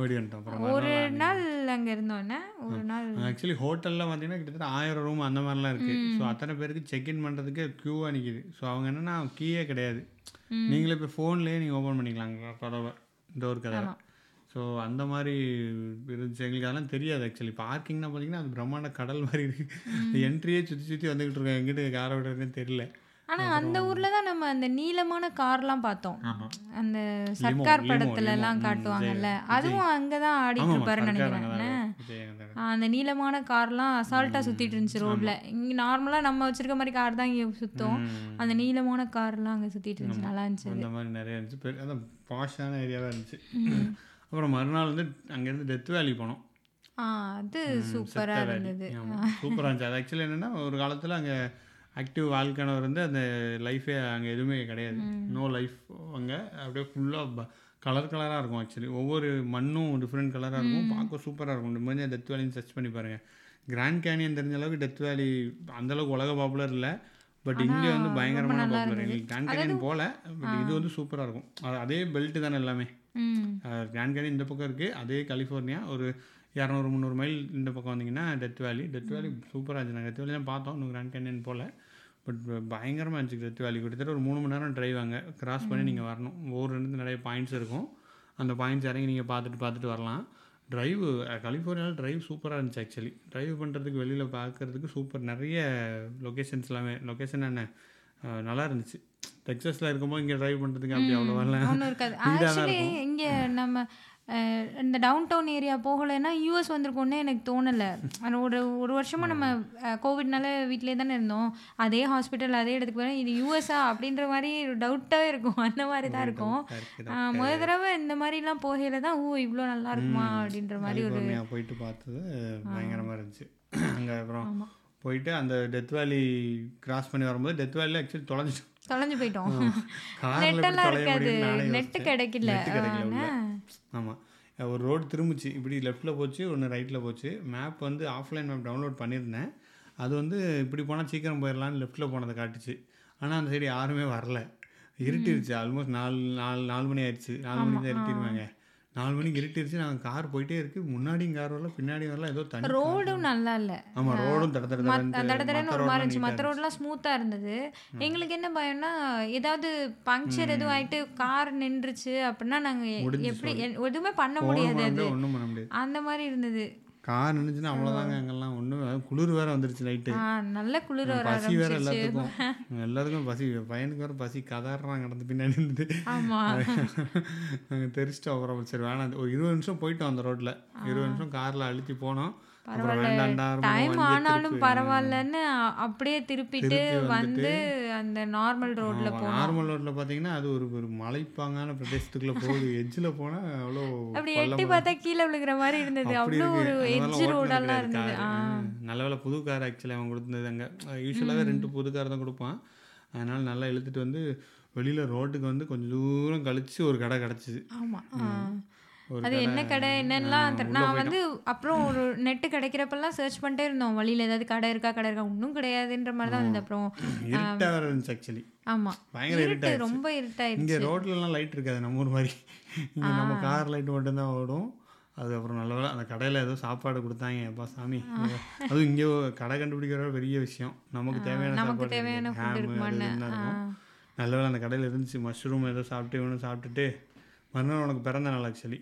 ஓடி வந்துட்டோம். அப்புறம் ஒரு நாள் அங்கே இருந்தோன்னே ஒரு நாள் ஆக்சுவலி ஹோட்டலில் பார்த்தீங்கன்னா கிட்டத்தட்ட ஆயிரம் ரூம் அந்த மாதிரிலாம் இருக்குது ஸோ அத்தனை பேருக்கு செக்இன் பண்ணுறதுக்கு க்யூவாக நிற்கிது ஸோ அவங்க என்னென்னா கீயே கிடையாது. நீங்களே இப்போ ஃபோன்லேயே நீங்கள் ஓப்பன் பண்ணிக்கலாங்க கதவை டோர் கதவை ஸோ அந்த மாதிரி இருந்துச்சு. எங்களுக்கு அதெல்லாம் தெரியாது ஆக்சுவலி பார்க்கிங்னா பார்த்தீங்கன்னா அது பிரம்மாண்ட கடல் மாதிரி இருக்குது என்ட்ரியே சுற்றி சுற்றி வந்துக்கிட்டு இருக்கோம். எங்கிட்ட காரை விடுறதுன்னு தெரியல. ஆனால் அந்த ஊரில் தான் நம்ம அந்த நீளமான கார்லாம் பார்த்தோம். அந்த சர்க்கார் படத்துல எல்லாம் காட்டுவாங்கல்ல. அதுவும் அங்கே தான் ஆடிட்டு இருப்பாருன்னு நினைக்கிறேன். அந்த நீளமான கார்லாம் அசால்ட்டாக சுற்றிட்டு இருந்துச்சு ரோட்ல இங்கே நார்மலாக நம்ம வச்சிருக்க மாதிரி கார் தான் இங்கே சுற்றும் அந்த நீளமான கார்லாம் அங்கே சுற்றிட்டு இருந்துச்சு. நல்லா இருந்துச்சு அந்த மாதிரி நிறைய இருந்துச்சு. அதான் பாஷான ஏரியாவாக இருந்துச்சு. அப்புறம் மறுநாள் வந்து அங்கேருந்து டெத் வேலி போனோம். அது சூப்பராக இருந்தது. சூப்பராக இருந்துச்சு. அது ஆக்சுவலி என்னென்னா ஒரு காலத்தில் அங்கே ஆக்டிவ் வாழ்க்கைனவர் வந்து அந்த லைஃபே அங்கே எதுவுமே கிடையாது. நோ லைஃப் அங்கே. அப்படியே ஃபுல்லாக கலர் கலராக இருக்கும் ஆக்சுவலி ஒவ்வொரு மண்ணும் டிஃப்ரெண்ட் கலராக இருக்கும். பார்க்க சூப்பராக இருக்கும். இந்த மாதிரி டெத் வேலின்னு சர்ச் பண்ணி பாருங்கள் கிராண்ட் கேனியன் தெரிஞ்ச அளவுக்கு டெத் வேலி அந்தளவுக்கு உலக பாப்புலர் இல்லை. பட் இங்கே வந்து பயங்கரமான பாப்புலர் எங்களுக்கு கிராண்ட் கேனியன் போல பட் இது வந்து சூப்பராக இருக்கும். அது- பெல்ட்டு தானே எல்லாமே. கிராண்ட் கேனியன் இந்த பக்கம் இருக்குது அதே கலிஃபோர்னியா ஒரு இரநூறு முந்நூறு மைல் இந்த பக்கம் வந்தீங்கன்னா டெத் வேலி டெத் வேலி சூப்பராக இருந்துச்சு. நாங்கள் டெத் வேலி தான் பார்த்தோம். இன்னும் கிராண்ட் கேனியன் போல். பட் பயங்கரமாக இருந்துச்சு டெத் வேலி கிட்டத்தட்ட ஒரு மூணு மணி நேரம் டிரைவ் அங்கே. கிராஸ் பண்ணி நீங்கள் வரணும். ஒவ்வொரு இடத்துல நிறைய பாயிண்ட்ஸ் இருக்கும். அந்த பாயிண்ட்ஸ் இறங்கி நீங்கள் பார்த்துட்டு பார்த்துட்டு வரலாம். டிரைவ் கலிஃபோர்னியாவில் டிரைவ் சூப்பராக இருந்துச்சு ஆக்சுவலி டிரைவ் பண்ணுறதுக்கு வெளியில் பார்க்குறதுக்கு சூப்பர் நிறைய லொக்கேஷன்ஸ் எல்லாமே. லொக்கேஷன் என்ன? நல்லா இருந்துச்சு. டெக்ஸஸில் இருக்கும்போது இங்கே டிரைவ் பண்ணுறதுக்கு அப்படி அவ்வளோ வரல இங்கே நம்ம இந்த டவுன் டவுன் ஏரியா போகலைன்னா யூஎஸ் வந்திருக்கோன்னே எனக்கு தோணலை. ஒரு ஒரு வருஷமாக நம்ம கோவிட்னால வீட்டிலே தானே இருந்தோம். அதே ஹாஸ்பிட்டல் அதே இடத்துக்கு போய் இது யூஎஸ்ஆ அப்படின்ற மாதிரி ஒரு டவுட்டாகவே இருக்கும். அந்த மாதிரி தான் இருக்கும். இருக்குது அஹ், முத தடவை இந்த மாதிரிலாம் போகையில தான் ஓ இவ்வளோ நல்லா இருக்குமா? அப்படின்ற மாதிரி ஒரு போயிட்டு பார்த்தது பயங்கரமாக இருந்துச்சு. அங்கே அப்புறம். போயிட்டு அந்த டெத் வேலி கிராஸ் பண்ணி வரும்போது டெத் வேலியில் ஆக்சுவலி தொலைஞ்சிட்டோம். தொலைஞ்சு போயிட்டோம். நெட்டெல்லாம் இருக்காது. நெட்டு கிடைக்கல. ஆமாம் ஒரு ரோடு திரும்பிச்சு. இப்படி லெஃப்ட்டில் போச்சு ஒன்று ரைட்டில் போச்சு. மேப் வந்து ஆஃப்லைன் மேப் டவுன்லோட் பண்ணியிருந்தேன். அது வந்து இப்படி போனால் சீக்கிரம் போயிடலான்னு லெஃப்ட்டில் போனதை காட்டுச்சு. ஆனால் அந்த சைடு யாருமே வரல. இருட்டிருச்சு. ஆல்மோஸ்ட் நாலு நாலு நாலு மணி ஆயிடுச்சு. நாலு மணிக்கு தான் இருட்டிடுவாங்க நாலு மணிக்கு இருட்டிருச்சு நாங்கள் கார் போயிட்டே இருக்கு. முன்னாடியும் கார் வரல பின்னாடியும் வரல ஏதோ தண்ணி ரோடும் நல்லா இல்ல. ஆமா ரோடும் தட தட தடன்னு ஒரு மாதிரி இருந்துச்சு. மற்ற ரோட்லாம் ஸ்மூத்தா இருந்தது. எங்களுக்கு என்ன பயம்னா ஏதாவது பங்க்சர் எதுவும் ஆயிட்டு கார் நின்றுச்சு அப்படின்னா நாங்க எ- முடிஞ்சு எப்படி எதுவுமே பண்ண முடியாது அது. அந்த மாதிரி இருந்தது. கார் நின்றுச்சுன்னா அவ்வளோதாங்க அங்கெல்லாம் ஒன்றும் குளிர் வேற வந்துருச்சு நைட்டு நல்ல குளிர் வர பசி வேற எல்லாத்துக்கும். எல்லாத்துக்கும் பசி பையனுக்கு வேற பசி கதாடுறான் கிடந்து பின்னாடி இருந்துட்டு நாங்கள் தெரிச்சிட்டோம் அப்புறம் சரி வேணாம். ஒரு இருபது நிமிஷம் போயிட்டோம் அந்த ரோட்டில் இருபது நிமிஷம் காரில் அழுத்தி போனோம். டைம் ஆனாலும் பரவாயில்லன்னு அப்படியே திருப்பிட்டு திருப்பி வந்து அந்த நார்மல் ரோட்ல போனோம் நார்மல் ரோட்டில் பார்த்தீங்கன்னா அது ஒரு ஒரு மலைப்பாங்கான பிரதேசத்துக்குள்ளே போகுது. *laughs* எட்ஜில் போனால் அவ்வளோ அப்படி எட்டி பார்த்தா கீழே விழுகிற மாதிரி இருந்தது. அவ்வளோ. ஒரு எட்ஜ் ரோடெல்லாம் இருந்தது. நல்ல வேளை புது கார் ஆக்சுவலி அவன் கொடுத்தது அங்கே. யூஸ்வலாகவே ரெண்டு புது கார் தான் கொடுப்பான். அதனால நல்லா இழுத்துட்டு வந்து வெளியில் ரோட்டுக்கு வந்து கொஞ்சம் தூரம் கழிச்சு ஒரு கடை கிடச்சிது. ஆமா. ஆ. ஒரு அது என்ன கடை என்னெல்லாம் தெ- நான் வந்து அப்புறம் ஒரு நெட்டு கிடைக்கிறப்பெல்லாம் சர்ச் பண்ணிட்டே இருந்தோம். வழியில ஏதாவது கடை இருக்கா கடை இருக்கா? ஒன்றும் கிடையாதுன்ற மாதிரி தான் இருந்தது. அப்புறம் *clears throat* இருட்டாக இருந்துச்சு ஆக்சுவலி ஆமா. பயங்கர இருட்டு இருட்டாயிருச்சு. ரொம்ப இருட்டாயிருச்சு இங்கே ரோட்லலாம் லைட் இருக்காது நம்ம ஊர் மாதிரி. இங்கே நம்ம கார் லைட் மட்டும்தான் ஓடும். அது அப்புறம் நல்ல அந்த கடையில் ஏதோ சாப்பாடு கொடுத்தாங்க. அப்பா சாமி. அதுவும் இங்கே கடை கண்டுபிடிக்கிற பெரிய விஷயம். நமக்கு தேவையான நமக்கு சாப்பாடு நல்ல வேளை அந்த கடையில் இருந்துச்சு. மஷ்ரூம் ஏதோ சாப்பிட்டு இவனும் சாப்பிட்டுட்டு. மறுநாள் உனக்கு பிறந்த நாள் ஆக்சுவலி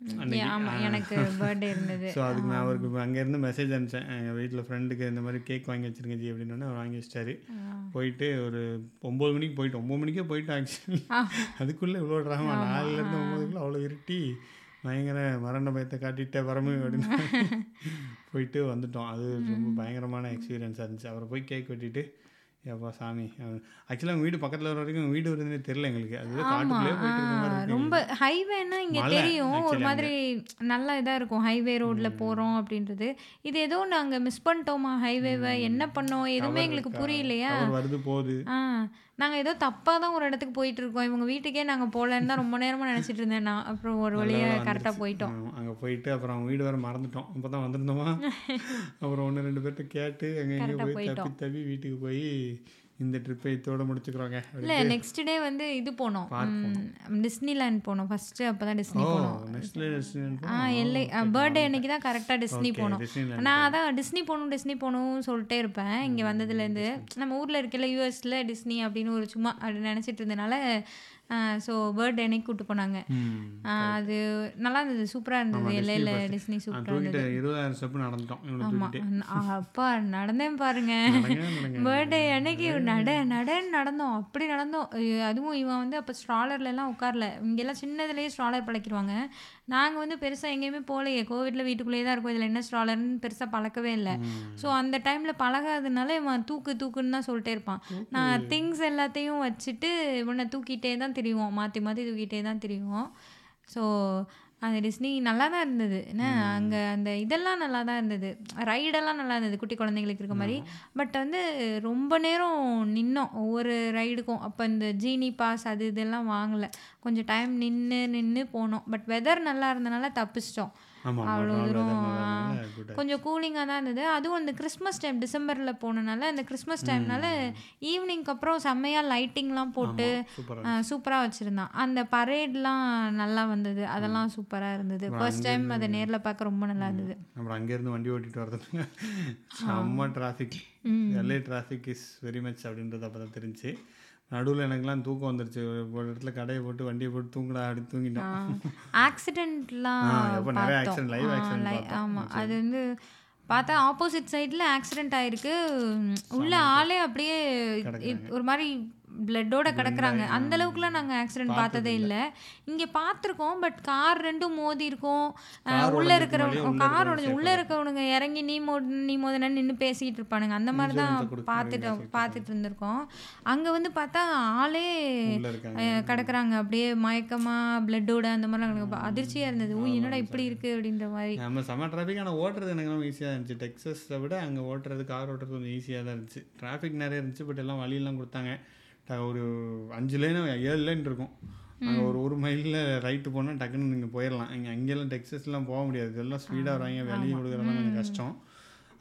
எனக்கு பர்த்டே இருந்தது. *laughs* ஸோ அதுக்கு நான் அவருக்கு அங்கேருந்து மெசேஜ் அனுப்பிச்சேன். எங்கள் வீட்டில் ஃப்ரெண்டுக்கு இந்த மாதிரி கேக் வாங்கி வச்சிருங்க ஜி அப்படின்னு அவர் வாங்கி வச்சிட்டாரு. போயிட்டு ஒரு ஒம்பது மணிக்கு போயிட்டு ஒம்பது மணிக்கே போயிட்டு ஆக்சுவலி. அதுக்குள்ளே இவ்வளோ ட்ராமா நாலுலேருந்து ஒம்பதுக்குள்ளே அவ்வளோ இருட்டி பயங்கர மரண பயத்தை காட்டிட்ட வரமு அப்படின்னு. போயிட்டு வந்துட்டோம். அது ரொம்ப பயங்கரமான எக்ஸ்பீரியன்ஸாக இருந்துச்சு. அவரை போய் கேக் வெட்டிட்டு ஏப்பா சாமி. ஆக்சுவலாக வீடு பக்கத்தில் வர வரைக்கும் வீடு வருதுன்னே தெரில எங்களுக்கு. அது இருக்கு ரொம்ப ஹைவேனா இங்க தெரியும். ஒரு மாதிரி நல்லா இதா இருக்கும். ஹைவே ரோட்ல போறோம் அப்படின்றது. இது ஏதோ நாங்க மிஸ் பண்ணிட்டோமா ஹைவேவை என்ன பண்ணோம்? எதுவுமே எங்களுக்கு புரியலையா? வருது போகுது. ஆ. நாங்க ஏதோ தப்பா தான் ஒரு இடத்துக்கு போயிட்டு இருக்கோம் இவங்க வீட்டுக்கே நாங்க போலன்னு தான் ரொம்ப நேரமா நினைச்சிட்டு இருந்தேன். நான் அப்புறம் ஒரு வழியா கரெக்டா போயிட்டோம். அங்கே போயிட்டு அப்புறம் அவங்க வீடு வேறு மறந்துட்டோம். அப்போ தான் வந்திருந்தோமா? *laughs* அப்புறம் ஒன்று ரெண்டு பேர்கிட்ட கேட்டு Correct ஆ போய் தப்பி தப்பி வீட்டுக்கு போய் இந்த ட்ரிப்பை இதோட முடிச்சுக்கிறோங்க இல்ல நெக்ஸ்ட் டே வந்து இது போனோம். டிஸ்னிலேண்ட் போனோம். ஃபர்ஸ்ட் அப்பதான் டிஸ்னி ஓ போனோம். ஆ எல்லை பர்த்டே அன்னைக்கு தான் கரெக்டாக டிஸ்னி போனோம். நான் அதான் டிஸ்னி போகணும் டிஸ்னி போகணும்னு சொல்லிட்டே இருப்பேன். இங்கே வந்ததுலேருந்து நம்ம ஊரில் இருக்கல யூஎஸில் டிஸ்னி அப்படின்னு ஒரு சும்மா அப்படி நினச்சிட்டு இருந்தனால ஸோ பர்த்டே அன்னைக்கு கூப்பிட்டு போனாங்க. அது நல்லா இருந்தது சூப்பராக இருந்தது. எல்லையில் டிஸ்னி சூப்பராக தூக்கிட்டு இருபதாயிரம் ஸ்டெப் நடந்துட்டோம். ஆமாம் அப்பா நடந்தேன் பாருங்க. பர்த்டே அன்னைக்கு நட நடன்னு நடந்தோம். அப்படி நடந்தோம். அதுவும் இவன் வந்து அப்போ ஸ்ட்ராலர்லாம் உட்காரல. இங்கெல்லாம் சின்னதுலேயே ஸ்ட்ராலர் பழக்கிடுவாங்க. நாங்கள் வந்து பெருசாக எங்கேயுமே போகலையே கோவிட்ல வீட்டுக்குள்ளேயே தான் இருக்கும். இதில் என்ன ஸ்ட்ராலர்னு பெருசாக பழக்கவே இல்லை. ஸோ அந்த டைமில் பழகாதனால இவன் தூக்கு தூக்குன்னு தான் சொல்லிட்டே இருப்பான். நான் திங்ஸ் எல்லாத்தையும் வச்சுட்டு இவனை தூக்கிட்டே தான் திரிவோம். மாற்றி மாற்றி தூக்கிட்டே தான் திரிவோம். ஸோ அந்த டிஸ்னி நல்லா தான் இருந்தது. என்ன அங்கே அந்த இதெல்லாம் நல்லா தான் இருந்தது. ரைடெல்லாம் நல்லா இருந்தது குட்டி குழந்தைங்களுக்கு இருக்க மாதிரி. பட் வந்து ரொம்ப நேரம் நின்னோம். ஒவ்வொரு ரைடுக்கும். அப்போ இந்த ஜீனி பாஸ் அது இதெல்லாம் வாங்கலை. கொஞ்சம் டைம் நின்று நின்று போனோம். பட் வெதர் நல்லா இருந்தனால தப்பிச்சிட்டோம். அவ்வளோ தூரம் கொஞ்சம் கூலிங்காக தான் இருந்தது. அதுவும் அந்த கிறிஸ்மஸ் டைம் டிசம்பரில் போனனால அந்த கிறிஸ்மஸ் டைம்னால ஈவினிங்க்கு அப்புறம் செம்மையாக லைட்டிங்லாம் போட்டு சூப்பரா சூப்பராக வச்சுருந்தான். அந்த பரேட்லாம் நல்லா வந்தது. அதெல்லாம் சூப்பராக இருந்தது. ஃபர்ஸ்ட் டைம் அதை நேரில் பார்க்க ரொம்ப நல்லா இருந்தது. அப்புறம் அங்கேருந்து வண்டி ஓட்டிட்டு வரதுக்கு செம்ம traffic LA traffic is very much அப்படின்றது அப்போ தான் தெரிஞ்சு. நடுவில் எனக்குலாம் தூக்கம் வந்துருச்சு. ஒரு இடத்துல கடையை போட்டு வண்டியை போட்டு தூங்கடா அப்படி தூங்கிட்டோம். ஆக்சிடென்ட்லாம் *laughs* எப்போ நிறைய பார்த்தோம். accident, live ஆ, accident li- பார்த்தோம். ஆமா. அது வந்து பார்த்தா ஆப்போசிட் சைடில் ஆக்சிடென்ட் ஆயிருக்கு. உம், உள்ள ஆளே அப்படியே ஒரு மாதிரி பிளட்டோட கிடக்குறாங்க. அந்த அளவுக்குலாம் நாங்கள் ஆக்சிடென்ட் பார்த்ததே இல்லை. இங்கே பார்த்துருக்கோம் பட் கார் ரெண்டும் மோதி இருக்கும். உள்ள இருக்கிறவங்க கார் உடஞ்சி உள்ள இருக்கவனுங்க இறங்கி நீ மோ நீ மோதினு நின்று பேசிக்கிட்டு இருப்பானுங்க. அந்த மாதிரி தான் பார்த்துட்டு பார்த்துட்டு இருந்திருக்கோம். அங்கே வந்து பார்த்தா ஆளே கிடக்குறாங்க. அப்படியே மயக்கமா பிளட்டோட அந்த மாதிரி எனக்கு அதிர்ச்சியா இருந்தது. ஊ என்னடா இப்படி இருக்கு? அப்படின்ற மாதிரி. நம்ம செம்ம டிராஃபிக் ஆனால் ஓட்டுறது எனக்கு ரொம்ப ஈஸியாக இருந்துச்சு. டெக்ஸஸை விட அங்கே ஓட்டுறது கார் ஓட்டுறது கொஞ்சம் ஈஸியாக தான் இருந்துச்சு. டிராஃபிக் நிறைய இருந்துச்சு பட் எல்லாம் வழியெல்லாம் கொடுத்தாங்க. ஒரு அஞ்சு லைன் ஏழு லைன் இருக்கும். அங்கே ஒரு ஒரு மைலில் ரைட்டு போனால் டக்குன்னு நீங்கள் போயிடலாம் இங்கே அங்கெல்லாம் டெக்ஸஸ்லாம் போக முடியாது. இதெல்லாம் ஸ்பீடாக வராங்க வெளியே கொடுக்குறதெல்லாம் கொஞ்சம் கஷ்டம்.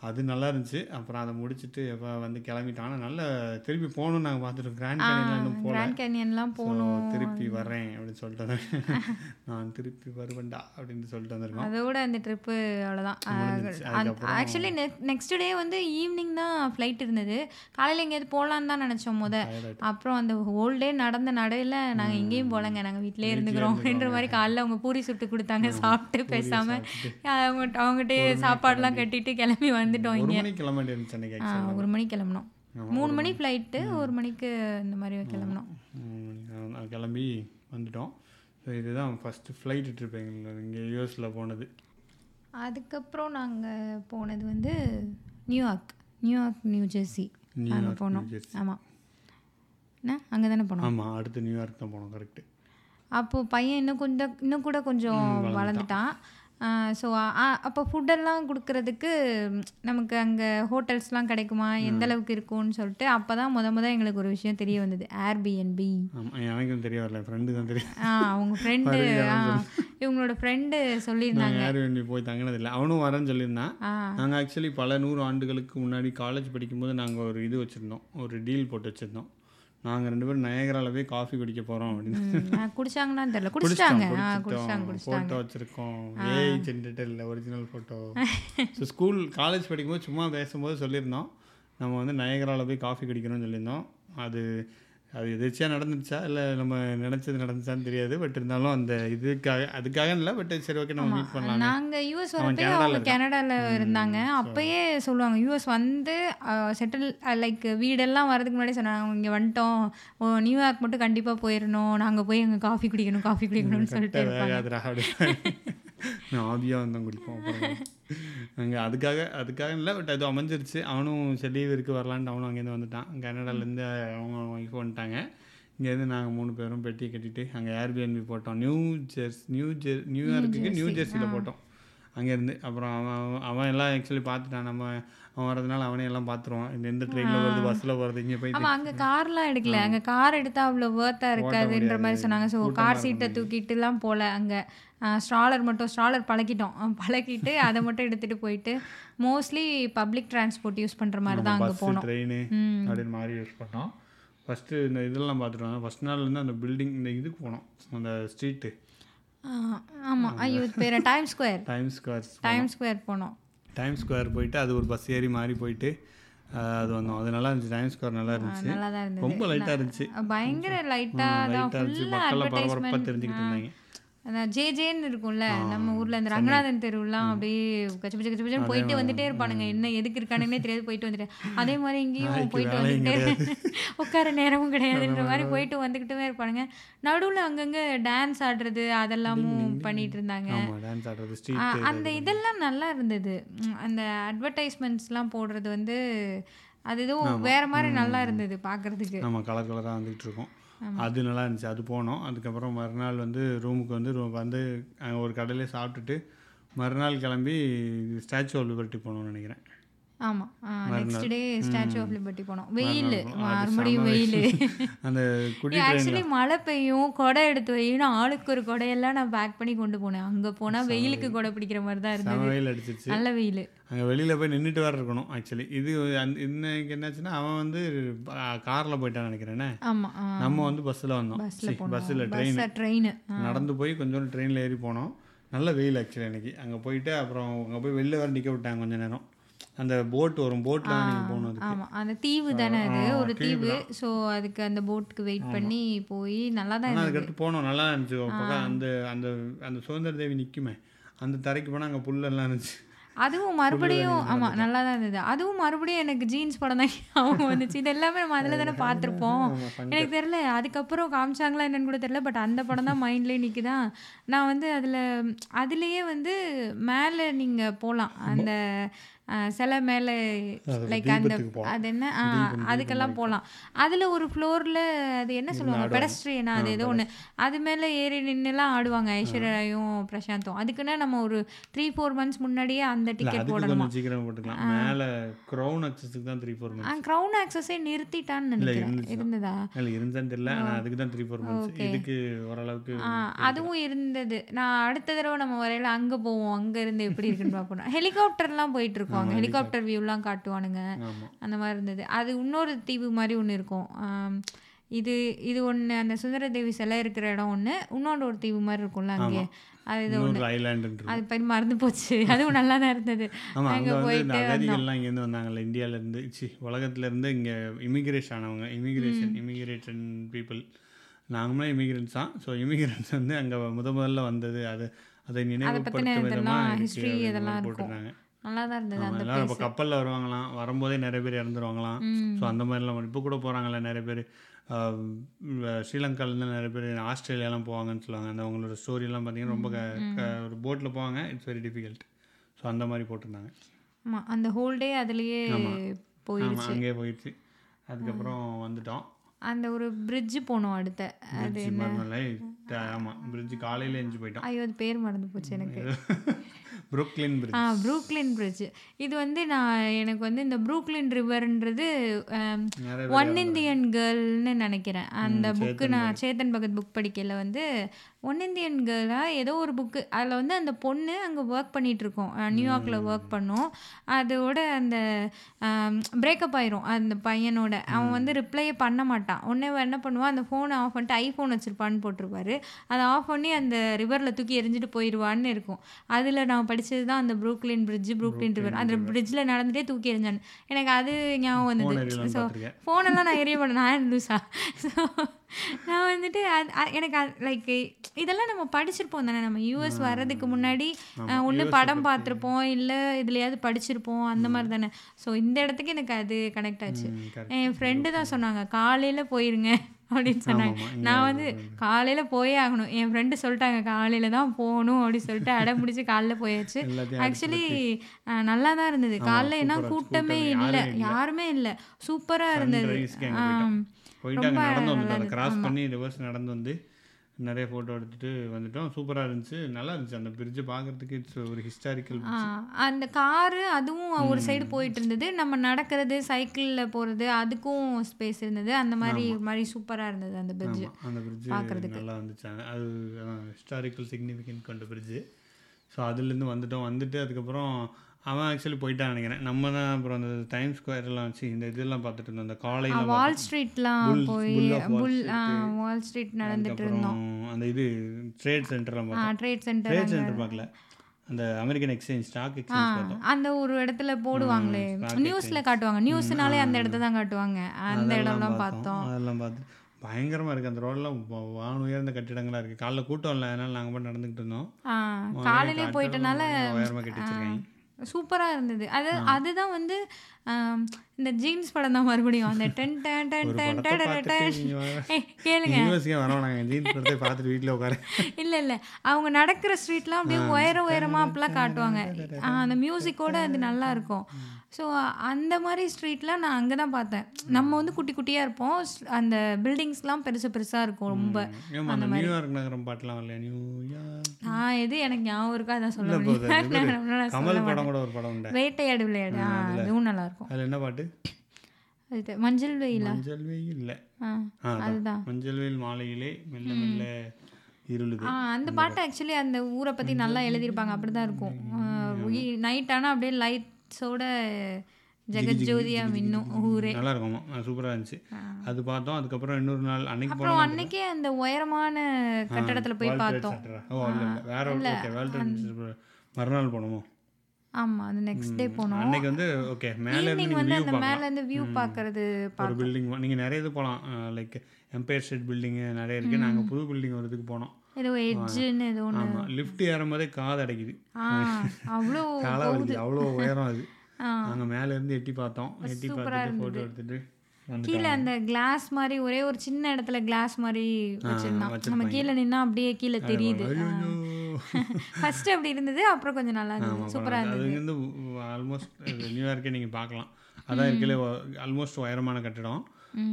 அது நல்லா இருந்துச்சு அப்புறம் அதை முடிச்சுட்டு எப்போ வந்து கிளம்பிட்டோம் ஆனால் நல்ல திருப்பி போகணும்னு நாங்கள் பார்த்துட்டோம் கிராண்ட் கேனியன்லாம் போகல. கிராண்ட் கேனியன்லாம் போகணும். திருப்பி வர்றேன் அப்படின்னு சொல்லிட்டு வந்து நான் திருப்பி வருவேன்டா அப்படின்னு சொல்லிட்டு வந்திருக்கோம். அதோட அந்த ட்ரிப்பு அவ்வளோதான் ஆக்சுவலி நெக்ஸ்ட் டே வந்து ஈவினிங் தான் ஃப்ளைட் இருந்தது. காலையில் எங்கேயாவது போகலான்னு தான் நினச்சோம் முத. அப்புறம் அந்த ஹோல் டே நடந்த நடையில் நாங்கள் எங்கேயும் போகலங்க. நாங்கள் வீட்டிலே இருந்துக்கிறோம் அப்படின்ற மாதிரி காலைல அவங்க பூரி சுட்டு கொடுத்தாங்க. சாப்பிட்டு பேசாமல் அவங்க அவங்ககிட்டயே சாப்பாடுலாம் கட்டிட்டு கிளம்பி வந்துட்டோம் இங்கே. ஒரு மணிக்கு கிளம்பணும் மூணு மணி ஃப்ளைட்டு ஒரு மணிக்கு இந்த மாதிரி கிளம்பணும் நான் கிளம்பி வந்துட்டோம். ஸோ இதுதான் ஃபஸ்ட்டு ஃப்ளைட் ட்ரிப் எங்களுக்கு. இங்கே யூஎஸில் போனது. அதுக்கப்புறம் நாங்கள் போனது வந்து நியூயார்க் நியூயார்க் நியூ ஜெர்சி அங்கே போனோம். ஆமாம் என்ன? அங்கே தானே போனோம்? ஆமாம் அடுத்து நியூயார்க் தான் போனோம் கரெக்டு அப்போது பையன் இன்னும் கொஞ்சம் இன்னும் கூட கொஞ்சம் வளர்ந்துட்டான். ஸோ அப்போ ஃபுட்டெல்லாம் கொடுக்கறதுக்கு நமக்கு அங்கே ஹோட்டல்ஸ்லாம் கிடைக்குமா? எந்த அளவுக்கு இருக்கும்னு சொல்லிட்டு அப்போ தான் முத முத எங்களுக்கு ஒரு விஷயம் தெரிய வந்தது. ஏர்பிஎன்பி ஆமாம் எனக்கும் தெரிய வரல. ஃப்ரெண்டு தான் தெரியும் ஆ அவங்க ஃப்ரெண்டு ஆ இவங்களோட ஃப்ரெண்டு சொல்லியிருந்தாங்க. வேண்டி போய் தங்கினதில்லை அவனும் வரேன்னு சொல்லியிருந்தான். நாங்கள் ஆக்சுவலி பல நூறு ஆண்டுகளுக்கு முன்னாடி காலேஜ் படிக்கும்போது நாங்கள் ஒரு இது வச்சுருந்தோம். ஒரு டீல் போட்டு வச்சுருந்தோம். நாங்கள் ரெண்டு பேரும் நயகரால போய் காஃபி குடிக்க போகிறோம் அப்படின்னு. குடிச்சாங்களான்னு தெரியல. குடிச்சிட்டாங்க. ஃபோட்டோ வச்சுருக்கோம். ஏஐ ஜென்ரேட்டர் இல்லை original photo so school college படிக்கும்போது சும்மா பேசும்போது சொல்லியிருந்தோம். நம்ம வந்து நயகரால போய் காஃபி குடிக்கணும்னு சொல்லியிருந்தோம். அது அது எதிர்ச்சியாக நடந்துச்சா இல்லை நம்ம நினச்சது நடந்துச்சான்னு தெரியாது. பட் இருந்தாலும் அந்த இதுக்காக அதுக்காக இல்லை பட் சரி ஓகே நம்ம மீட் பண்ணலாம். நாங்கள் யூஎஸ் வரப்போ அவங்க. கனடாவில் இருந்தாங்க. அப்பயே சொல்லுவாங்க யூஎஸ் வந்து செட்டில் லைக் வீடெல்லாம் வரதுக்கு முன்னாடி சொன்னாங்க. அவங்க இங்கே வந்துட்டோம். ஓ நியூயார்க் மட்டும் கண்டிப்பாக போயிடணும் நாங்கள் போய் அங்கே காஃபி குடிக்கணும் காஃபி குடிக்கணும்னு சொல்லிட்டு நான் ஆவியாக வந்தோம் குடிப்போம் அங்கே அதுக்காக அதுக்காக இல்லை பட் அது அமைஞ்சிருச்சு. அவனும் சரி லீவ் இருக்கு வரலான்ட்டு அவனும் அங்கேருந்து வந்துட்டான். கனடாலேருந்து அவங்க ஒய்ஃப் வந்துட்டாங்க. இங்கேருந்து நாங்கள் மூணு பேரும் பெட்டி கட்டிட்டு அங்கே ஏர்பிஎன்பி போட்டோம். நியூ ஜெர்ஸ் நியூ ஜெர் நியூயார்க்குக்கு நியூ ஜெர்சியில் போட்டோம். அங்கேருந்து அப்புறம் அவன் அவன் எல்லாம் ஆக்சுவலி பார்த்துட்டான். நம்ம அவன் வரதுனால அவனே எல்லாம் பார்த்துருவான். இந்த எந்த ட்ரெயினில் வருது பஸ்ஸில் வருது இங்கே போய் அங்கே கார்லாம் எடுக்கல. அங்கே கார் எடுத்தால் அவ்வளோ வேர்த்தாக இருக்காதுன்ற மாதிரி சொன்னாங்க. ஸோ கார் சீட்டை தூக்கிட்டுலாம் போகல அங்கே. ஸ்ட்ராலர் மட்டும் ஸ்ட்ராலர் பழக்கிட்டோம் பழக்கிட்டு அதை மட்டும் எடுத்துகிட்டு போயிட்டு மோஸ்ட்லி பப்ளிக் டிரான்ஸ்போர்ட் யூஸ் பண்ணுற மாதிரி தான் அங்கே போனோம். ட்ரெயின் அப்படின்னு மாறி யூஸ் பண்ணோம். ஃபஸ்ட்டு இந்த இதெல்லாம் பார்த்துட்டு வந்தோம் ஃபஸ்ட் நாள்லேருந்து அந்த பில்டிங் இந்த இதுக்கு போனோம். அந்த ஸ்ட்ரீட்டு ஆமாம் ஐயோ பேர் time square time square time square போனோம். டைம் ஸ்கொயர் போயிட்டு அது ஒரு பஸ் ஏறி மாறி போயிட்டு அது வந்தோம். அது நல்லா இருந்துச்சு. டைம் ஸ்கொயர் நல்லா இருந்துச்சு. ரொம்ப லைட்டாக இருந்துச்சு. பயங்கர லைட்டாக லைட்டாக இருந்துச்சு. மக்கள்லாம் பரபரப்பாக தெரிஞ்சுக்கிட்டு இருந்தாங்க. அதான் ஜே ஜேன்னு இருக்கும்ல நம்ம ஊர்ல இந்த ரங்கநாதன் தெருவுலாம் அப்படியே கச்ச பச்ச கச்ச பச்சன்னு போயிட்டு வந்துட்டே இருப்பானுங்க. என்ன எதுக்கு இருக்கானுன்னே தெரியாது போயிட்டு வந்துட்டு. அதே மாதிரி இங்கேயும் போயிட்டு வந்துட்டு *laughs* உட்கார நேரமும் கிடையாதுன்ற மாதிரி போயிட்டு வந்துக்கிட்டுமே இருப்பானுங்க. நடுவுல அங்கங்க டான்ஸ் ஆடுறது அதெல்லாமும் பண்ணிட்டு இருந்தாங்க. அந்த இதெல்லாம் நல்லா இருந்தது. அந்த அட்வர்டைஸ்மெண்ட்ஸ்லாம் போடுறது வந்து அது ஏதோ வேற மாதிரி நல்லா இருந்தது பார்க்கறதுக்கு நம்ம கலர் கலராக வந்துகிட்டு இருக்கோம். அது நல்லா இருந்துச்சு. அது போனோம். அதுக்கப்புறம் மறுநாள் வந்து ரூமுக்கு வந்து room வந்து ஒரு கடையிலே சாப்பிட்டுட்டு மறுநாள் கிளம்பி ஸ்டாச்சு ஆஃப் லிபர்ட்டி போகணும்னு நினைக்கிறேன். ஆமா. Next day statue of liberty போனோம். வெயில். மறுபடியும் வெயில். *laughs* அந்த ஆக்சுவலி மழை பெய்யும். கொடை எடுத்து வையும் ஆளுக்கு ஒரு கொடையெல்லாம் நான் பேக் பண்ணி கொண்டு போனேன். அங்க போனா வெயிலுக்கு கொடை பிடிக்கிற மாதிரி தான் இருந்தது. வெயில் அடிச்சிச்சு நல்ல வெயில். அங்கே வெளியில் போய் நின்றுட்டு வேறு இருக்கணும் ஆக்சுவலி இது அந்த இன்னைக்கு என்னாச்சுன்னா அவன் வந்து காரில் போயிட்டான்னு நினைக்கிறேனே ஆமா நம்ம வந்து பஸ்ஸில் வந்தோம். பஸ்ஸில் ட்ரெயின் ட்ரெயின் நடந்து போய் கொஞ்சம் ட்ரெயினில் ஏறி போனோம். நல்ல வெயில் ஆக்சுவலி அன்னைக்கு அங்கே போயிட்டு அப்புறம் அங்கே போய் வெளில வேறு நிற்க விட்டாங்க கொஞ்ச நேரம். அந்த போட் வரும். போட்டில் நீங்கள் போகணும் அதுக்கு. ஆமா. அந்த தீவு தானே அது? ஒரு தீவு ஸோ அதுக்கு அந்த போட்டுக்கு வெயிட் பண்ணி போய் நல்லா தான் இருந்தது. அதுக்கடுத்து போனோம் நல்லா இருந்துச்சு. அந்த அந்த அந்த சுதந்திர தேவி நிற்குமே அந்த தரைக்கு போனால் அங்கே புல்லெல்லாம் இருந்துச்சு. அதுவும் மறுபடியும் ஆமா நல்லா தான் இருந்தது. அதுவும் மறுபடியும் எனக்கு ஜீன்ஸ் படம் தான் *laughs* அவங்க வந்துச்சு. இது எல்லாமே நம்ம அதில் தானே *laughs* பார்த்துருப்போம். *laughs* எனக்கு தெரியல. அதுக்கப்புறம் காமிச்சாங்களா என்னன்னு கூட தெரியல. பட் அந்த படம் தான் மைண்ட்லேயே நிற்குதா நான் வந்து அதில் அதுலேயே வந்து மேலே நீங்கள் போகலாம் அந்த சிலை மேலே லைக் அந்த. அது என்ன? அதுக்கெல்லாம் போகலாம். அதில் ஒரு ஃப்ளோரில் அது என்ன சொல்லுவாங்க? பெடஸ்ட்ரியனா அது ஏதோ ஒன்று அது மேலே ஏறி நின்றுலாம் ஆடுவாங்க ஐஸ்வர்யாயும் பிரசாந்தும். அதுக்குன்னா நம்ம ஒரு த்ரீ ஃபோர் மந்த்ஸ் முன்னாடியே அந்த டிக்கெட் போடணுமா? மேலே க்ரௌன் அக்சஸுக்கு தான் த்ரீ ஃபோர் மந்த்ஸ் க்ரௌன் ஆக்சஸே நிறுத்திட்டான்னு நினைக்கிறேன். இருந்ததா? இல்லை இருந்தான்னு தெரியல. அதுக்கு தான் த்ரீ ஃபோர் மந்த்ஸ் இதுக்கு ஓரளவுக்கு அதுவும் இருந்தது. நான் அடுத்த தடவை நம்ம வரையில அங்கே போவோம். அங்கே இருந்து எப்படி இருக்குன்னு பார்க்கணும் ஹெலிகாப்டர்லாம் *laughs* போயிட்டு இருக்கோம். காட்டுவாங்க ஹெலிகாப்டர் வியூலாம் காட்டுவானுங்க. அந்த மாதிரி இருந்தது. அது இன்னொரு தீவு மாதிரி ஒன்று இருக்கும். இது இது ஒன்று அந்த சுந்தரதேவி சிலை இருக்கிற இடம் ஒன்று இன்னொன்று ஒரு தீவு மாதிரி இருக்கும்ல அங்கே. அது இது ஐலாண்டு அது பேர் மறந்து போச்சு. *laughs* அதுவும் நல்லா தான் இருந்தது அங்கே போயிட்டு அகதிகள்லாம் இங்கேருந்து வந்தாங்கல்ல இந்தியாவிலேருந்து. சி உலகத்துலேருந்து இங்கே இமிகிரேஷன் ஆனவங்க. இமிகிரேஷன் இமிகிரேஷன் பீப்புள் நாங்களும் இமிகிரன்ஸ் தான். ஸோ இமிகிரன்ஸ் வந்து அங்கே முத முதல்ல வந்தது. அது அதை இதெல்லாம் விதமாக history இதெல்லாம். போட்டிருந்தாங்க. நல்லா தான் இருந்தது அந்த இப்போ கப்பலில் வருவாங்களாம். வரும்போதே நிறைய பேர் இறந்துருவாங்களாம். ஸோ அந்த மாதிரிலாம் இப்போ கூட போகிறாங்களே நிறைய பேர். ஸ்ரீலங்காலேருந்து நிறைய பேர் ஆஸ்திரேலியாலாம் போவாங்கன்னு சொல்லுவாங்க. அந்த அவங்களோட ஸ்டோரிலாம் பார்த்தீங்கன்னா ரொம்ப க- ஒரு போட்டில் போவாங்க. இட்ஸ் வெரி டிஃபிகல்ட் ஸோ அந்த மாதிரி போட்டிருந்தாங்க. ஆமாம் அந்த ஹோல் டே அதுலேயே போயிடுச்சு. அங்கேயே போயிடுச்சு. அதுக்கப்புறம் வந்துட்டோம். அந்த ஒரு பிரிட்ஜு போனோம் அடுத்த. அது ஆமாம் பிரிட்ஜ் காலையில் எஞ்சி போயிட்டோம். ஐயோ அது பேர் மறந்து போச்சு எனக்கு. Brooklyn ah bridge Brooklyn bridge இது வந்து நான் எனக்கு வந்து இந்த ப்ரூக்லின் ரிவர்ன்றது ஒன் இந்தியன் கேர்ள்னு நினைக்கிறேன். அந்த புக்கு நான் சேத்தன் பகத் புக் படிக்கையில் வந்து ஒன் இந்தியன் கேர்ளாக ஏதோ ஒரு புக்கு அதில் வந்து அந்த பொண்ணு அங்கே ஒர்க் அஹ், நியூயார்க்கில் ஒர்க் பண்ணும். அதோட அந்த பிரேக்கப் ஆயிரும் அந்த பையனோட. அவன் வந்து ரிப்ளையே பண்ண மாட்டான். உடனே என்ன பண்ணுவான்? அந்த ஃபோனை ஆஃப் பண்ணிட்டு ஐஃபோன் வச்சிருப்பான்னு போட்டிருப்பாரு. அதை ஆஃப் பண்ணி அந்த ரிவரில் தூக்கி எரிஞ்சிட்டு போயிடுவான்னு இருக்கும். அதில் நான் படிச்சது தான் அந்த ப்ரூக்லின் பிரிட்ஜ் ப்ரூக்லின் ரிவர் அந்த பிரிட்ஜில் நடந்துட்டே தூக்கி எறிஞ்சான் எனக்கு அது ஞாபகம் வந்தது. ஸோ ஃபோனெல்லாம் நான் எரிய பண்ணேன் நான் லூஸா ஸோ நான் வந்துட்டு அது எனக்கு லைக் இதெல்லாம் நம்ம படிச்சிருப்போம் தானே. நம்ம யூஎஸ் வர்றதுக்கு முன்னாடி ஒன்று படம் பார்த்துருப்போம் இல்லை இதுலையாவது படிச்சிருப்போம் அந்த மாதிரி தானே. ஸோ இந்த இடத்துக்கு எனக்கு அது கனெக்ட் ஆச்சு. என் ஃப்ரெண்டு தான் சொன்னாங்க காலையில் போயிருங்க. அப்படின்னு சொன்னாங்க. நான் வந்து காலையில் போயே ஆகணும். என் ஃப்ரெண்டு சொல்லிட்டாங்க காலையில் தான் போகணும். அப்படின்னு சொல்லிட்டு அடம் பிடிச்சி காலைல போயாச்சு. ஆக்சுவலி நல்லா தான் இருந்தது. காலைல இருந்துச்சு. கூட்டமே கூட்டமே இல்லை. யாருமே இல்ல. யாருமே இல்லை. சூப்பராக இருந்தது. போயிட்டு அங்கே நடந்து வந்துட்டோம் அதை கிராஸ் பண்ணி ரிவர்ஸ் நடந்து வந்து நிறைய ஃபோட்டோ எடுத்துட்டு வந்துட்டோம். சூப்பராக இருந்துச்சு. நல்லா இருந்துச்சு. அந்த பிரிட்ஜ் பார்க்கறதுக்கு இட்ஸ் ஒரு ஹிஸ்டாரிக்கல் அந்த காரு அதுவும் ஒரு சைடு போயிட்டு இருந்தது. நம்ம நடக்கிறது சைக்கிளில் போகிறது அதுக்கும் ஸ்பேஸ் இருந்தது. அந்த மாதிரி மாதிரி சூப்பராக இருந்தது அந்த பிரிட்ஜ் அந்த பிரிட்ஜ் நல்லா இருந்துச்சு. அது ஹிஸ்டாரிக்கல் சிக்னிஃபிகன்ட் கொண்ட பிரிட்ஜு ஸோ அதுலேருந்து வந்துட்டோம். வந்துட்டு அதுக்கப்புறம் அவன் ஆக்சுவலி போயிட்டான் நினைக்கிறேன். நம்ம தான் அப்புறம் அந்த டைம் ஸ்கொயர்லாம் வச்சு இந்த இதெல்லாம் பார்த்துட்டு இருந்தோம். அந்த காலையில் வால் ஸ்ட்ரீட்லாம் போய் புல். வால் ஸ்ட்ரீட் நடந்துட்டு இருந்தோம். அந்த இது ட்ரேட் சென்டர்லாம் பார்த்தோம். ட்ரேட் சென்டர் ட்ரேட் சென்டர் பார்க்கல. அந்த அமெரிக்கன் எக்ஸ்சேஞ்ச் ஸ்டாக் எக்ஸ்சேஞ்ச் அந்த ஒரு இடத்துல போடுவாங்களே. நியூஸ்ல காட்டுவாங்க. நியூஸ்னாலே அந்த இடத்த தான் காட்டுவாங்க. அந்த இடம்லாம் பார்த்தோம். அதெல்லாம் பார்த்து பயங்கரமாக இருக்குது அந்த ரோடெல்லாம் வான் உயர்ந்த கட்டிடங்களாக இருக்குது காலைல கூட்டம் இல்லை. அதனால நாங்கள் மட்டும் நடந்துக்கிட்டு இருந்தோம். காலையிலே போயிட்டனால உயரமாக கட்டி வச்சிருக்காங்க. சூப்பராக இருந்தது. அது அதுதான் வந்து இந்த ஜீன்ஸ் படம் தான் மறுபடியும். அந்த ten ten ten ten ten கேளுங்க. ஜீன்ஸ் படத்தை பார்த்துட்டு வீட்டில் உட்கார. இல்லை இல்லை. அவங்க நடக்கிற ஸ்ட்ரீட்லாம் அப்படியே உயர உயரமாக அப்படிலாம் காட்டுவாங்க. அந்த மியூசிக்கோட அது நல்லா இருக்கும். ஸோ அந்த மாதிரி ஸ்ட்ரீட்லாம் நான் அங்கே தான் பார்த்தேன். நம்ம வந்து குட்டி குட்டியாக இருப்போம். அந்த பில்டிங்ஸ்லாம் பெருசு பெருசாக இருக்கும் ரொம்ப. அந்த நியூயார்க் நகரம் பாட்டுலாம் வரலையா? நியூயார்க் நான் எது எனக்கு ஞாபகம் இருக்கா? அதான் சொல்ல. முடியும் கமல் படம் கூட ஒரு படம் உண்டு. வேட்டையாடு விளையாடு. அதுவும் நல்லா இருக்கும். அதில் என்ன பாட்டு? அது மஞ்சள் வெயிலா? மஞ்சள் வெயில் இல்லை. அதுதான். மஞ்சள் வெயில் மாலையிலே மெல்ல மெல்ல அந்த பாட்டு ஆக்சுவலி அந்த ஊரை பற்றி நல்லா எழுதியிருப்பாங்க. அப்படி தான் இருக்கும் நைட் ஆனால் அப்படியே லைட்ஸோட ஜெகஜோதியா மின்னும் ஊரே. நல்லா இருக்கும் சூப்பராக இருந்துச்சு அது பார்த்தோம். அதுக்கப்புறம் இன்னொரு நாள் அன்னைக்கு அப்புறம் அன்னைக்கே அந்த உயரமான கட்டடத்தில் போய் பார்த்தோம். ஓ இல்லை வேற ஓகே வேர்ல்ட் ட்ரேட் மறுநாள் போனோமோ? ஆமாம் அது நெக்ஸ்ட் டே போனோம். அன்னைக்கு வந்து ஓகே மேலே இருந்து வந்து அந்த மேலே இருந்து வியூ பார்க்கறது ஒரு பில்டிங் நீங்கள் நிறைய இது போகலாம் லைக் எம்பையர் ஸ்டேட் பில்டிங்கு நிறைய இருக்குது நாங்கள் புது பில்டிங் ஒரு இதுக்கு போனோம். ஏதோ எட்ஜுன்னு ஏதோ ஒன்று லிஃப்ட் ஏறும் போதே காது அடைக்குது. அவ்வளோ *laughs* காலை வலிக்குது அவ்வளோ உயரம் அது. நாங்கள் மேலே இருந்து எட்டி பார்த்தோம். எட்டி பார்த்துட்டு ஃபோட்டோ எடுத்துட்டு கீழே அந்த கிளாஸ் மாதிரி ஒரே ஒரு சின்ன இடத்துல கிளாஸ் மாதிரி வச்சிருந்தான். நம்ம கீழே நின்னா அப்படியே கீழே தெரியுது. ஃபர்ஸ்ட் *laughs* அப்படி இருந்தது அப்புறம் கொஞ்சம் நல்லா இருந்தது. சூப்பரா அது இருந்தது. வந்து ஆல்மோஸ்ட் நியூயார்க்கே நீங்கள் பார்க்கலாம். அதான் இருக்கல ஆல்மோஸ்ட் உயரமான கட்டிடம்.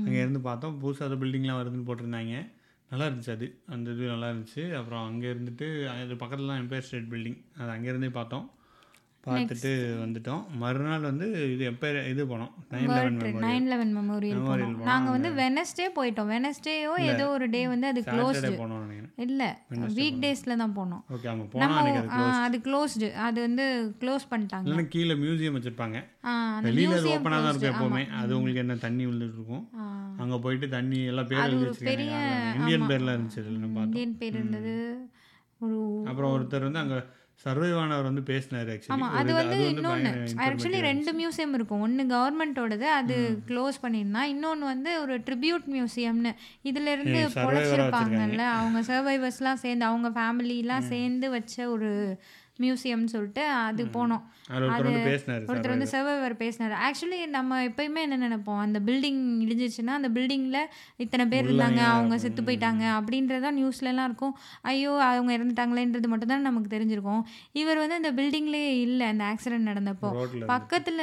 அங்கே இருந்து பார்த்தோம். புதுசாக அது பில்டிங்லாம் வருதுன்னு போட்டிருந்தாங்க. நல்லா இருந்துச்சு அது. அந்த இது நல்லா இருந்துச்சு. அப்புறம் அங்கே இருந்துட்டு அது பக்கத்தில் தான் எம்பையர் ஸ்டேட் பில்டிங் அது அங்கேருந்தே பார்த்தோம். பார்த்துட்டு வந்துட்டோம். மறுநாள் வந்து இது எப்போ இது போனோம்? Nine eleven nine eleven memorial போனோம். நாங்கள் வந்து வெனஸ்டே போயிட்டோம். வெனஸ்டேயோ ஏதோ ஒரு டே வந்து அது க்ளோஸ்டு இல்லை வீக் டேஸில் தான் போனோம். நம்ம அது க்ளோஸ்டு அது வந்து க்ளோஸ் பண்ணிட்டாங்க. இல்லைன்னா கீழே மியூசியம் வச்சுருப்பாங்க. வெளியில் அது ஓப்பனாக தான் இருக்கும் எப்போவுமே. அது உங்களுக்கு என்ன தண்ணி விழுந்துட்டு இருக்கும் அங்கே போயிட்டு தண்ணி எல்லாம் பேர் வச்சுருக்காங்க இந்தியன் பேர்லாம் இருந்துச்சு இந்தியன் பேர் இருந்தது. ஒரு அப்புறம் ஒருத்தர் வந்து அங்கே சர்வைவ் ஆனவர் வந்து பேசினார் ஆக்சுவலி அது வந்து இன்னொன்று ஆக்சுவலி ரெண்டு மியூசியம் இருக்கும். ஒன்று கவர்மெண்ட்டோடது அது க்ளோஸ் பண்ணியிருந்தா இன்னொன்று வந்து ஒரு ட்ரிபியூட் மியூசியம்னு இதுல இருந்து பொழைச்சிருப்பாங்கல்ல அவங்க சர்வைவர்ஸ்லாம் சேர்ந்து அவங்க ஃபேமிலிலாம் சேர்ந்து வச்ச ஒரு மியூசியம்னு சொல்லிட்டு அது போனோம். அதில் ஒருத்தர் வந்து சர்வைவர் பேசினார். ஆக்சுவலி நம்ம எப்பயுமே என்ன நினைப்போம்? அந்த பில்டிங் இடிஞ்சிச்சுன்னா அந்த பில்டிங்கில் இத்தனை பேர் இருந்தாங்க அவங்க செத்து போயிட்டாங்க அப்படின்றதான் நியூஸ்லலாம் இருக்கும். ஐயோ அவங்க இறந்துட்டாங்களேன்றது மட்டும் தான் நமக்கு தெரிஞ்சிருக்கும். இவர் வந்து அந்த பில்டிங்லேயே இல்லை அந்த ஆக்சிடென்ட் நடந்தப்போ. பக்கத்தில்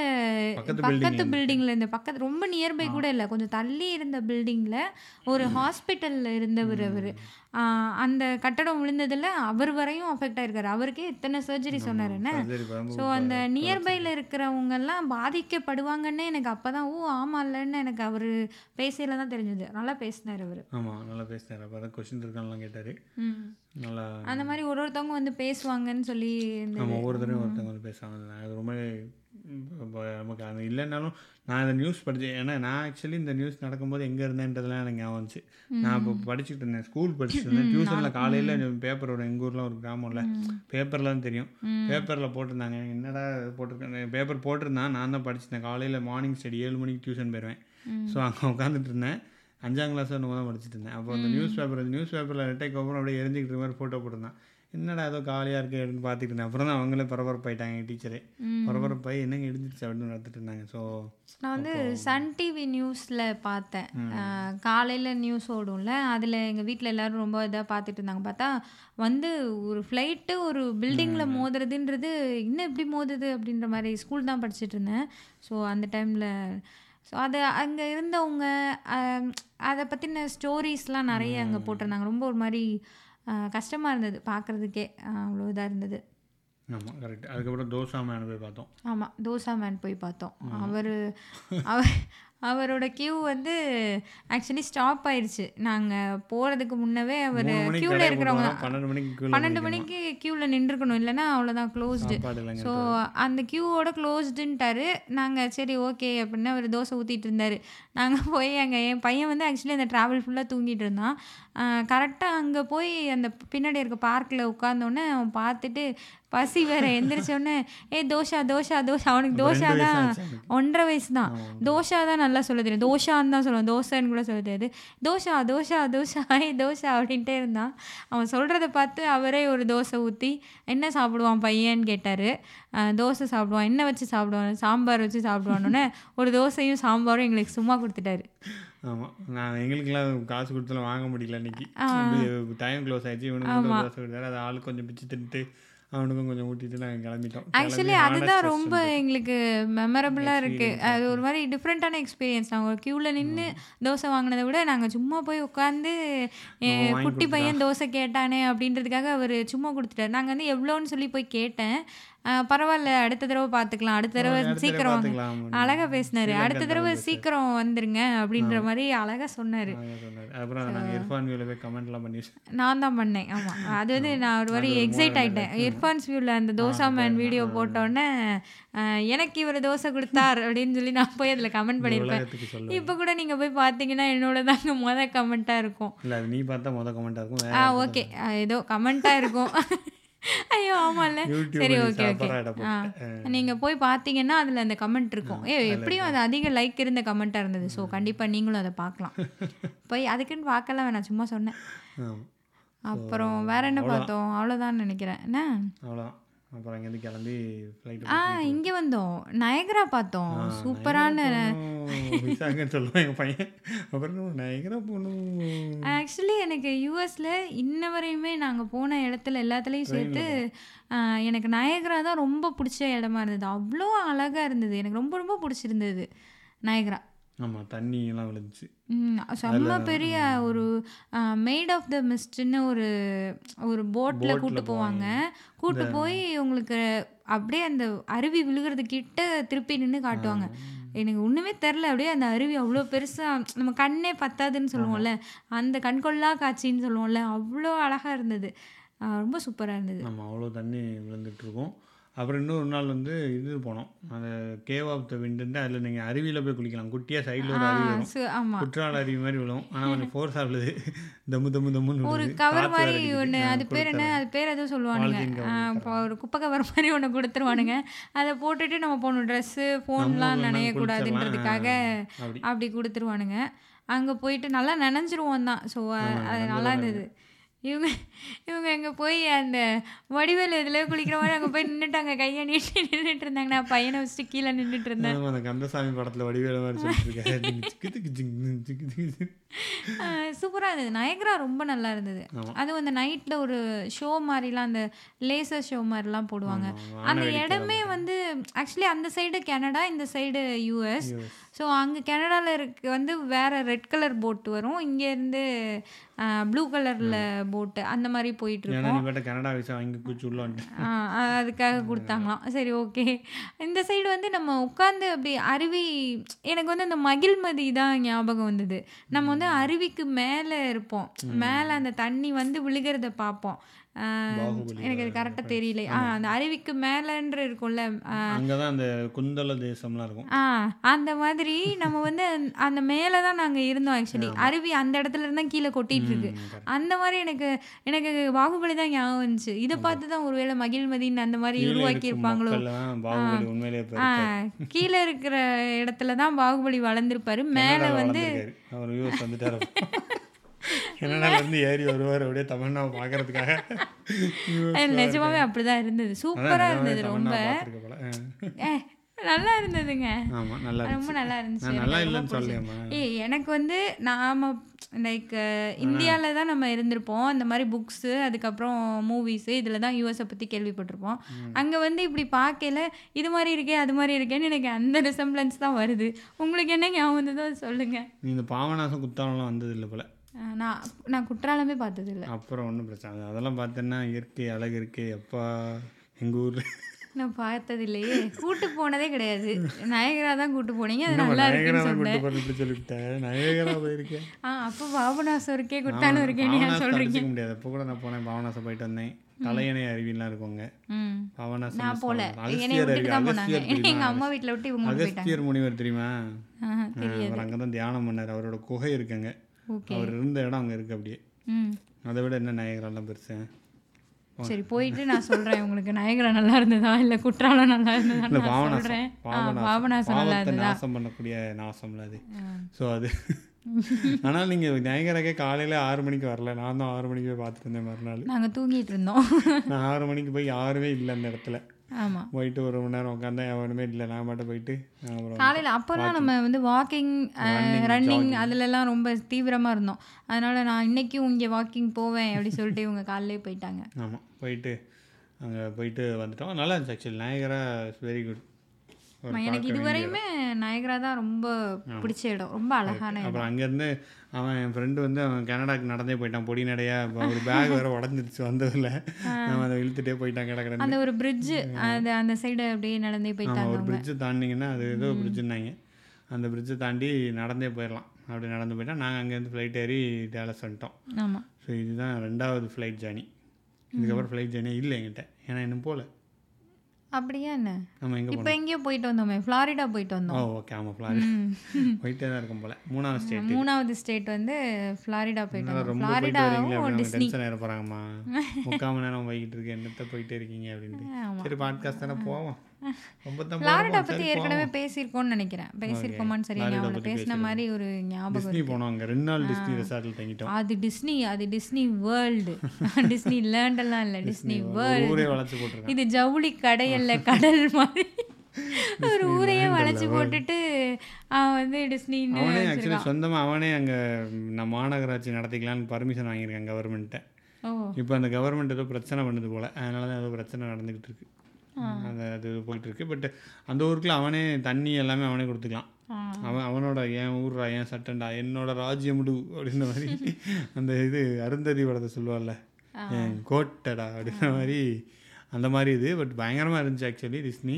பக்கத்து பக்கத்து பில்டிங்கில் இந்த பக்கத்து ரொம்ப நியர்பை கூட இல்லை கொஞ்சம் தள்ளி இருந்த பில்டிங்கில் ஒரு ஹாஸ்பிட்டலில் இருந்தவர் அவர். அந்த கட்டடம் விழுந்ததில் அவர் வரையும் அஃபெக்ட் ஆயிருக்காரு. அவருக்கே இத்தனை சர்ஜரி சொன்னார் என்ன? ஸோ அந்த நியர்பையில் இருக்கிறவங்கெல்லாம் பாதிக்கப்படுவாங்கன்னு எனக்கு அப்போ தான் ஓ ஆமாம் இல்லைன்னு எனக்கு அவர் பேசையில தான் தெரிஞ்சது. நல்லா பேசினார் அவர். ஆமாம் நல்லா பேசினார். அப்போ அதான் கொஸ்டின் இருக்கான்லாம் கேட்டார். நல்லா அந்த மாதிரி ஒரு ஒருத்தவங்க வந்து பேசுவாங்கன்னு சொல்லி ஒவ்வொருத்தரையும் ஒருத்தவங்க வந்து பேசுவாங்க. அது ரொம்ப நமக்கு அது இல்லைன்னாலும் நான் இந்த நியூஸ் படித்தேன் ஏன்னா நான் ஆக்சுவலி இந்த நியூஸ் நடக்கும்போது எங்கே இருந்தேன்றதுலாம் எனக்கு ஞாபகம் வந்துச்சு. நான் இப்போ படிச்சுட்டு இருந்தேன் ஸ்கூல் படிச்சுட்டு இருந்தேன். டியூஷனில் காலையில் பேப்பர் வரும் எங்கள் ஊரில் ஒரு கிராமம்ல பேப்பரில் தான் தெரியும். பேப்பரில் போட்டிருந்தாங்க. என்னடா போட்டிருக்கேன் பேப்பர் போட்டிருந்தான் நான் தான் படிச்சிருந்தேன் காலையில் மார்னிங் ஸ்டடி ஏழு மணிக்கு டியூஷன் போயிடுவேன் ஸோ அங்கே உட்காந்துட்டு இருந்தேன். அஞ்சாம் கிளாஸ் என்னமோ தான் படிச்சுட்டு இருந்தேன். அப்போ அந்த நியூஸ் பேப்பர் நியூஸ் பேப்பரில் ரெட்டைக்கு அப்புறம் அப்படியே எரிஞ்சிக்கிட்டு மாதிரி ஃபோட்டோ போட்டிருந்தான். என்னடா ஏதோ காலியாக இருக்கு அப்படின்னு இருந்தேன். அப்புறம் தான் அவங்களே பரபரப்பாயிட்டாங்க டீச்சரே பரபரப்பாகி என்னங்க இடிஞ்சிருச்சு அப்படின்னு நடத்திட்டு இருந்தாங்க. ஸோ நான் வந்து சன் டிவி நியூஸில் பார்த்தேன். காலையில் நியூஸ் ஓடும்ல அதில் எங்கள் வீட்டில் எல்லாரும் ரொம்ப இதாக பார்த்துட்டு இருந்தாங்க. பார்த்தா வந்து ஒரு ஃப்ளைட்டு ஒரு பில்டிங்கில் மோதுறதுன்றது இன்னும் எப்படி மோதுது அப்படின்ற மாதிரி ஸ்கூல் தான் படிச்சுட்டு இருந்தேன். ஸோ அந்த டைமில் ஸோ அது அங்கே இருந்தவங்க அதை பற்றின ஸ்டோரிஸ்லாம் நிறைய அங்கே போட்டிருந்தாங்க. ரொம்ப ஒரு மாதிரி கஷ்டமாக இருந்தது. பார்க்குறதுக்கே அவ்வளோ இதாக இருந்தது. ஆமாம் கரெக்ட் அதுக்கப்புறம் தோசா மேன் போய் பார்த்தோம். ஆமாம் தோசா மேன் போய் பார்த்தோம். அவர் அவர் *laughs* அவரோட கியூ வந்து ஆக்சுவலி ஸ்டாப் ஆயிடுச்சு. நாங்கள் போகிறதுக்கு முன்னவே அவர் க்யூவில் இருக்கிறவங்க பன்னெண்டு மணிக்கு க்யூவில் நின்றுக்கணும். இல்லைன்னா அவ்வளோதான் க்ளோஸ்டு ஸோ அந்த க்யூவோட க்ளோஸ்டுன்ட்டாரு நாங்கள் சரி ஓகே அப்படின்னு அவர் தோசை ஊற்றிட்டு இருந்தார். நாங்கள் போய் அங்கே என் பையன் வந்து ஆக்சுவலி அந்த ட்ராவல் ஃபுல்லாக தூங்கிட்டு இருந்தான். கரெக்டாக அங்கே போய் அந்த பின்னாடி இருக்க பார்க்கில் உட்காந்தோடனே அவன் பார்த்துட்டு பசி வேற எந்திரிச்சோடனே ஏ தோஷா தோஷா தோஷா அவனுக்கு தோஷா தான் ஒன்றரை வயசு தான் தோஷா தான் நல்லா சொல்ல தெரியும். தோஷான்னு தான் சொல்லுவான். தோசைன்னு கூட சொல்ல தெரியாது. தோஷா தோஷா தோஷா ஏ தோஷா அப்படின்ட்டே இருந்தான். அவன் சொல்கிறத பார்த்து அவரே ஒரு தோசை ஊற்றி என்ன சாப்பிடுவான் பையன்னு கேட்டார். தோசை சாப்பிடுவான் என்ன வச்சு சாப்பிடுவான் சாம்பார் வச்சு சாப்பிடுவானோன்னே ஒரு தோசையும் சாம்பாரும் எங்களுக்கு சும்மா கொடுத்துட்டாரு. ஆமாம் நான் எங்களுக்கெல்லாம் காசு கொடுத்தாலும் வாங்க முடியல இன்னைக்கு டைம் க்ளோஸ் ஆயிடுச்சு. இவனுக்கு தோசை கொடுத்தாரு. அது ஆளு கொஞ்சம் பிச்சு தின்ட்டு அவனுக்கும் கொஞ்சம் ஊட்டிட்டு நாங்கள் கிளம்பிட்டோம். ஆக்சுவலி அதுதான் ரொம்ப எங்களுக்கு மெமரபுளாக இருக்குது அது ஒரு மாதிரி டிஃப்ரெண்ட்டான எக்ஸ்பீரியன்ஸ் நாங்கள் க்யூவில் நின்று தோசை வாங்கினதை விட நாங்கள் சும்மா போய் உட்காந்து குட்டி பையன் தோசை கேட்டானே அப்படின்றதுக்காக அவர் சும்மா கொடுத்துட்டாரு. நாங்கள் வந்து எவ்வளோன்னு சொல்லி போய் கேட்டேன். பரவாயில்ல அடுத்த தடவை பார்த்துக்கலாம். அடுத்த தடவை சீக்கிரம் வாங்க. பார்த்துக்கலாம். அழகா பேசினாரு. அடுத்த தடவை சீக்கிரம் வந்துருங்க அப்படின்ற மாதிரி அழகா சொன்னாரு. நாங்கள் நான் தான் பண்ணேன். ஆமா. அது வந்து நான் ஒரு மாதிரி எக்ஸைட் ஆயிட்டேன். இர்ஃபான்ஸ் வியூவில் அந்த தோசா மேன் வீடியோ போட்டோன்னே எனக்கு இவர் தோசை கொடுத்தார் அப்படின்னு சொல்லி நான் போய் அதில் கமெண்ட் பண்ணியிருப்பேன் இப்போ கூட நீங்க போய் பார்த்தீங்கன்னா என்னோட தாங்க முத கமெண்ட்டாக இருக்கும். இல்லை நீ பார்த்தா மொதல் கமெண்ட்டாக இருக்கும் ஆ ஓகே. ஏதோ கமெண்ட்டாக இருக்கும். *laughs* ஐயோ ஆமாம்ல யூடியூப் சரி ஓகே ஓகே. நீங்கள் போய் பார்த்தீங்கன்னா அதில் அந்த கமெண்ட் இருக்கும். ஏ எப்படியும் அது அதிக லைக் இருந்த கமெண்ட்டாக இருந்தது. ஸோ கண்டிப்பாக நீங்களும் அதை பார்க்கலாம் போய் அதுக்குன்னு பார்க்கலாம் வேணாம் சும்மா சொன்னேன். அப்புறம் வேற என்ன பார்த்தோம்? அவ்வளோதான் நினைக்கிறேன். என்ன? அவ்வளோதான். அப்புறம் இங்கேருந்து கிளம்பி ஃப்ளைட் ஆ இங்கே வந்தோம். நயகரா பார்த்தோம். சூப்பரான சொல்லுவான் எங்கள் பையன். அப்புறம் நயகரா போகணும் ஆக்சுவலி எனக்கு யூஎஸில் இன்ன வரையுமே நாங்கள் போன இடத்துல எல்லாத்துலேயும் சேர்த்து எனக்கு நயகரா தான் ரொம்ப பிடிச்ச இடமா இருந்தது. அவ்வளோ அழகாக இருந்தது. எனக்கு ரொம்ப ரொம்ப பிடிச்சிருந்தது நயகரா. ஆமாம் தண்ணி எல்லாம் விழுந்துச்சு செம்ம பெரிய ஒரு மேட் ஆஃப் த மிஸ்ட்னு ஒரு ஒரு போட்டில் கூட்டு போவாங்க. கூட்டு போய் உங்களுக்கு அப்படியே அந்த அருவி விழுகிறது கிட்ட திருப்பி நின்று காட்டுவாங்க. எனக்கு ஒன்றுமே தெரில அப்படியே அந்த அருவி அவ்வளோ பெருசாக நம்ம கண்ணே பத்தாதுன்னு சொல்லுவோம்ல அந்த கண்கொள்ளா காட்சின்னு சொல்லுவோம்ல அவ்வளோ அழகாக இருந்தது. ரொம்ப சூப்பராக இருந்தது. நம்ம அவ்வளோ தண்ணி விழுந்துட்டு இருக்கோம் அப்புறம் இன்னொரு நாள் வந்து இது போனோம். அந்த கேவ் ஆஃப் த விண்டுன்ட்டு அதில் நீங்கள் அருவியில் போய் குளிக்கலாம். குட்டியாக சைடில் ஒரு அருவி வரும். குற்றால அருவி மாதிரி விழும். ஆனால் கொஞ்சம் ஃபோர்ஸாக விழுது. தம்மு தம்மு தம்முன்னு ஒரு கவர் மாதிரி. ஒன்று அது பேர் என்ன. அது பேர் எதுவும் சொல்லுவானுங்க. ஒரு குப்பை கவர் மாதிரி ஒன்று கொடுத்துருவானுங்க. அதை போட்டுட்டு நம்ம போகணும் ட்ரெஸ்ஸு ஃபோன்லாம் நனையக்கூடாதுன்றதுக்காக அப்படி. கொடுத்துருவானுங்க. அங்கே போயிட்டு நல்லா நனைஞ்சிருவோம் தான். ஸோ அது நல்லா இருந்தது. இவங்க இவங்க அங்கே போய் அந்த வடிவேல் இதில் குளிக்கிற மாதிரி அங்கே போய் நின்றுட்டாங்க கையை நீட்டி நின்றுட்டு இருந்தாங்க நான் பையனை வச்சுட்டு கீழே நின்றுட்டு இருந்தேன் அந்த கந்தசாமி படத்தில் வடிவேல மாதிரி. *laughs* சூப்பராக இருந்தது. நயக்ரா ரொம்ப நல்லா இருந்தது. அதுவும் அந்த நைட்டில் ஒரு ஷோ மாதிரிலாம் அந்த லேசர் ஷோ மாதிரிலாம் போடுவாங்க. அந்த இடமே வந்து ஆக்சுவலி அந்த சைடு கனடா இந்த சைடு யூஎஸ் US. ஸோ அங்கே கனடாவில் இருக்க வந்து வேற ரெட் கலர் போட் வரும். இங்கேருந்து ப்ளூ கலரில் போட்டு அந்த மாதிரி போயிட்டு ஏன்னா இருக்கும் நீ பாட்ட கனடா விசா வாங்கி அதுக்காக *laughs* கொடுத்தாங்களாம். சரி ஓகே இந்த சைடு வந்து நம்ம உட்காந்து அப்படி அருவி எனக்கு வந்து அந்த மகிழ்மதி தான் ஞாபகம் வந்தது. நம்ம வந்து அருவிக்கு மேலே இருப்போம். மேலே அந்த தண்ணி வந்து விழுகிறத பார்ப்போம். எனக்கு அது கரெக்டாக தெரியல. ஆ அந்த அருவிக்கு மேலேன்ற இருக்கும்ல ஆ, அங்கதான் அந்த குந்தல தேசம்லாம் இருக்கும். ஆ அந்த மாதிரி நம்ம வந்து அந்த- மேலே தான் நாங்கள் இருந்தோம் ஆக்சுவலி அருவி அந்த இடத்துல இருந்தா கீழே கொட்டிட்டு இருக்கு. அந்த மாதிரி எனக்கு எனக்கு பாகுபலி தான் ஞாபகம் வந்துச்சு. இதை பார்த்து தான் ஒருவேளை மகிழ்மதின்னு அந்த மாதிரி உருவாக்கி இருப்பாங்களோ ஆ. கீழே இருக்கிற இடத்துல தான் பாகுபலி வளர்ந்துருப்பாரு. மேலே வந்து. அவர் *laughs* யூஎஸ் வந்துட்டாரு கனடால இருந்து ஏறி வருவார் அப்படியே தமிழ்நாவை பார்க்கறதுக்காக. *laughs* நிஜமாவே அப்படிதான் இருந்தது. சூப்பரா அதான் இருந்தது ரொம்ப. *laughs* நல்லா இருந்ததுங்க. ரொம்ப நல்லா இருந்துச்சு. ஏய் எனக்கு வந்து நாம லைக் இந்தியாவில் தான் நம்ம இருந்திருப்போம். அந்த மாதிரி புக்ஸு அதுக்கப்புறம் மூவிஸு இதில் தான் யூஎஸை பற்றி கேள்விப்பட்டிருப்போம். அங்கே வந்து இப்படி பார்க்கல இது மாதிரி இருக்கே அது மாதிரி இருக்கேன்னு எனக்கு அந்த ரிசம்பிளன்ஸ் தான் வருது. உங்களுக்கு என்ன ஞாபகம் வந்ததோ சொல்லுங்கள் நீ இந்த பாவநாசம் குத்தாலம்லாம் வந்தது இல்லை போல. நான் நான் குற்றாலமே பார்த்தது இல்லை அப்புறம் ஒன்றும் பிரச்சனை அதெல்லாம் பார்த்தேன்னா இயற்கை அழகு இருக்கே. எப்பா எங்கள் ஊர்? நான் பார்த்தது இல்லையே கூட்டு போனதே கிடையாது. நயகரா தான் கூட்டு போனீங்க. அது நல்லா இருக்குன்னு சொல்லிவிட்டேன். நயகரா போயிருக்கேன். ஆ அப்போ பாபநாசம் இருக்கே ஏன் பாவநாசம் சொல்கிறீங்க அடிச்சுக்க முடியாது. அப்போ கூட நான் போனேன். பாவநாசம் போயிட்டு வந்தேன். தலையணை அருவிலாம் இருக்குங்க ம். பாவநாசம் நான் போல. எங்க? அம்மா வீட்டில் விட்டு இவங்க அகஸ்தியர் முனிவர் தெரியுமா? அவர் அங்கே தான் தியானம் பண்ணார். அவரோட குகை இருக்குங்க அவர் இருந்த இடம் அங்கே இருக்கு அப்படியே. அதை விட என்ன நயகரெல்லாம் பெருசு சரி போயிட்டு நான் சொல்றேன் உங்களுக்கு நயகரா நல்லா இருந்ததா இல்ல குற்றாலம் நல்லா இருந்ததா நான் பாபநாசம் நல்லா இருந்ததா? நாசம் பண்ணக்கூடிய நாசம்ல அது. ஸோ அது. *laughs* ஆனால் நீங்கள் நயகரக்கே காலையில் ஆறு மணிக்கு வரல. நான் தான் ஆறு மணிக்கு போய் பார்த்துட்டு இருந்தேன் மறுநாள். நாங்க தூங்கிட்டு இருந்தோம். நான் ஆறு மணிக்கு போய் யாருமே இல்லை அந்த இடத்துல. ஆமா. போயிட்டு ஒரு மணி நேரம் உட்காந்தேன் எவனுமே இல்லை நான் மட்டும் போயிட்டு காலையில அப்போல்லாம் நம்ம வந்து வாக்கிங் ரன்னிங். அதுலலாம் ரொம்ப தீவிரமா இருந்தோம். அதனால நான் இன்னைக்கும் இங்கே வாக்கிங் போவேன் அப்படி சொல்லிட்டு இவங்க காலையிலே போயிட்டாங்க. ஆமாம் போயிட்டு அங்கே போயிட்டு வந்துட்டோம். நல்லா இருந்துச்சு actually Niagara is very good எனக்கு இதுவரையுமே நயகரா தான் ரொம்ப பிடிச்ச இடம். ரொம்ப அழகான அப்புறம் அங்கேருந்து அவன் என் ஃப்ரெண்டு வந்து அவன் கனடாக்கு நடந்தே போயிட்டான். பொடி நடையா. ஒரு பேக் வேற உடஞ்சிருச்சு வந்ததில். அவன் அதை இழுத்துட்டே போயிட்டான் கடை கடந்து அந்த ஒரு பிரிட்ஜ் அது அந்த சைடு அப்படியே நடந்தே ஆமாம் போயிட்டாங்க ஒரு பிரிட்ஜு தாண்டிங்கன்னா அது ஏதோ பிரிட்ஜுன்னாங்க அந்த பிரிட்ஜை தாண்டி நடந்தே போயிடலாம். அப்படி நடந்து போயிட்டா நாங்கள் அங்கேருந்து ஃப்ளைட் ஏறி டேலஸ் வந்துட்டோம். ஆமா. ஸோ இதுதான் ரெண்டாவது ஃப்ளைட் ஜேர்னி இதுக்கப்புறம் ஃப்ளைட் ஜேர்னி இல்லை என்கிட்ட. ஏன்னா இன்னும் போகல அப்படியா என்ன? நம்ம எங்கே இப்போ எங்கேயோ போயிட்டு வந்தோமே ஃப்ளாரிடா போயிட்டு ஓ வந்தோம் ஓகே ஆமாம் ஃப்ளாரிடா போயிட்டே தான் இருக்கும் போல. மூணாவது ஸ்டேட் மூணாவது ஸ்டேட் வந்து ஃப்ளாரிடா போயிட்டு வந்தோம். ஃப்ளாரிடாவும் டிஸ்னி. ஆயிட போகிறாங்கம்மா முக்கால் மணி நேரம் போய்கிட்டு இருக்கு என்னத்த போயிட்டே இருக்கீங்க அப்படின்ட்டு. சரி பாட்காஸ்ட் தானே போவோம். போவோம். பத்தி சரி, ஏற்கனவே. பேசியிருக்கோம்னு நினைக்கிறேன். பேசியிருக்கோமான்னு ஃப்ளாரிடா ஞாபகம் பேசின. மாதிரி ஒரு ஞாபகம். போனோம் அங்கே. ரெண்டு நாள் டிஸ்னி ரெசார்ட்டில் தங்கிட்டோம். அது டிஸ்னி அது டிஸ்னி வேர்ல்டு *laughs* டிஸ்னி லேண்டெல்லாம் இல்லை. டிஸ்னி வேர்ல்டு ஊரே வளைச்சு போட்டிருக்கேன் இது ஜவுளி கடையல்ல கடல் மாதிரி. *laughs* ஒரு ஊரையே வளைச்சு போட்டுட்டு அவன் வந்து டிஸ்னின்னு ஆக்சுவலி சொந்தமாக அவனே அங்கே நம்ம மாநகராட்சி நடத்திக்கலான்னு பர்மிஷன் வாங்கியிருக்கேன் கவர்மெண்ட்டை இப்போ அந்த கவர்மெண்ட் ஏதோ பிரச்சனை பண்ணுது போல். அதனால தான் ஏதோ பிரச்சனை நடந்துக்கிட்டு இருக்கு. அந்த அது போயிட்டு இருக்கு பட் அந்த ஊருக்குள்ள அவனே தண்ணி எல்லாமே அவனே கொடுத்துக்கலாம். அவன் அவனோட என் ஊர்ரா என் சட்டண்டா என்னோட ராஜ்யமுடு அப்படின்ற மாதிரி அந்த இது அருந்ததி படத்தை சொல்லுவாள்ல என் கோட்டடா அப்படின்ற மாதிரி அந்த மாதிரி இது. பட் பயங்கரமாக இருந்துச்சு ஆக்சுவலி டிஸ்னி.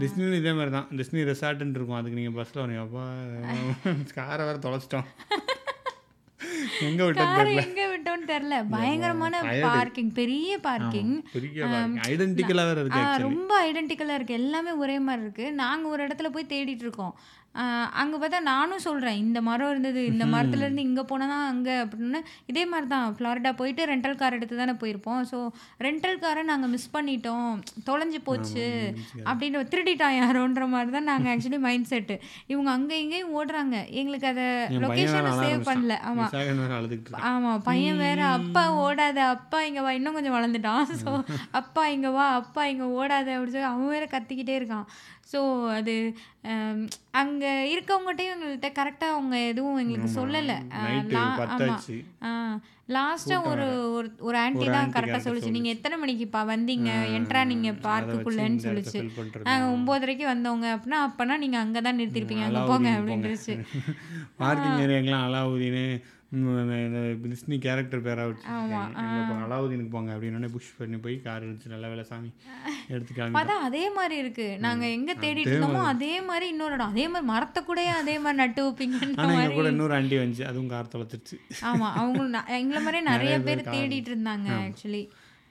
டிஸ்னிலும் இதே மாதிரி தான். டிஸ்னி ரெசார்ட்டுன்னு இருக்கும். அதுக்கு நீங்கள் பஸ்ஸில் வரீங்க அப்பா *laughs* காரை வேறு தொலைச்சிட்டோம். எங்கே விட்டது கார் விட்டோம்னு தெரியல. பயங்கரமான. பார்க்கிங் பெரிய பார்க்கிங் ஆக்சுவலி ரொம்ப ஐடென்டிக்கலாக இருக்குது எல்லாமே ஒரே மாதிரி இருக்குது நாங்கள் ஒரு இடத்துல போய் தேடிட்டு இருக்கோம். அங்கே பார்த்தா நானும் சொல்கிறேன் இந்த மரம் இருந்தது இந்த மரத்துலேருந்து இங்கே போனால் தான் அங்கே அப்படின்னு. இதே மாதிரி தான் ஃப்ளாரிடா போயிட்டு ரெண்டல் கார் எடுத்து தானே போயிருப்போம். ஸோ ரெண்டல் காரை நாங்கள் மிஸ் பண்ணிட்டோம். தொலைஞ்சு போச்சு அப்படின்னு திருடிட்டான் யாரோன்ற மாதிரி தான் நாங்கள் ஆக்சுவலி மைண்ட் செட்டு இவங்க அங்கே இங்கேயும் ஓடுறாங்க. எங்களுக்கு அதை லொக்கேஷனை சேவ் பண்ணல. ஆமாம் விசாகன் வேறு அழுதுகிட்டு இருக்கான். ஆமா பையன் வேற அப்பா ஓடாத. அப்பா இங்க வா. இன்னும் கொஞ்சம் வளர்ந்துட்டான். ஸோ அப்பா இங்க வா. அப்பா இங்க ஓடாத. அப்படின்னு சொல்லி அவன் வேற கத்திக்கிட்டே இருக்கான். ஸோ அது ஹம், அங்க இருக்கவங்ககிட்டயும் எங்கள்கிட்ட கரெக்டாக அவங்க எதுவும் எங்களுக்கு சொல்லலை. லாஸ்ட்டாக ஒரு ஒரு ஒரு ஆன்ட்டி ஒரு தான் கரெக்டாக சொல்லுச்சு. நீங்கள் எத்தனை மணிக்குப்பா வந்தீங்க? என்ட்ரா நீங்கள் பார்க்குக்குள்ளேன்னு சொல்லுச்சு. நாங்கள் ஒம்போதரைக்கு வந்தவங்க அப்படின்னா அப்போனா நீங்கள் அங்கே தான் நிறுத்திருப்பீங்க அங்கே போங்க அப்படின்ட்டுருச்சு பார்க்கிங் ஏரியாக்கெலாம் அலாவுதீனு டிஸ்னி கேரக்டர் பேராக வச்சுருக்காங்க அலாவுதீனுக்கு போங்க அப்படின்னு புஷ் பண்ணி போய் கார் இருந்துச்சு நல்ல வேலை சாமி எடுத்து கிளம்பி அதான் அதே மாதிரி இருக்கு. நாங்க எங்க தேடிட்டு இருந்தோமோ அதே மாதிரி இன்னொரு இடம். அதே மாதிரி மரத்தை கூடயே அதே மாதிரி நட்டு மாதிரி. கூட இன்னொரு ஆண்டி வந்துச்சு. அதுவும் கார் தொலைச்சிருச்சு. ஆமா அவங்க எங்களை மாதிரியே *laughs* நிறைய பேர் தேடிட்டு இருந்தாங்க ஆக்சுவலி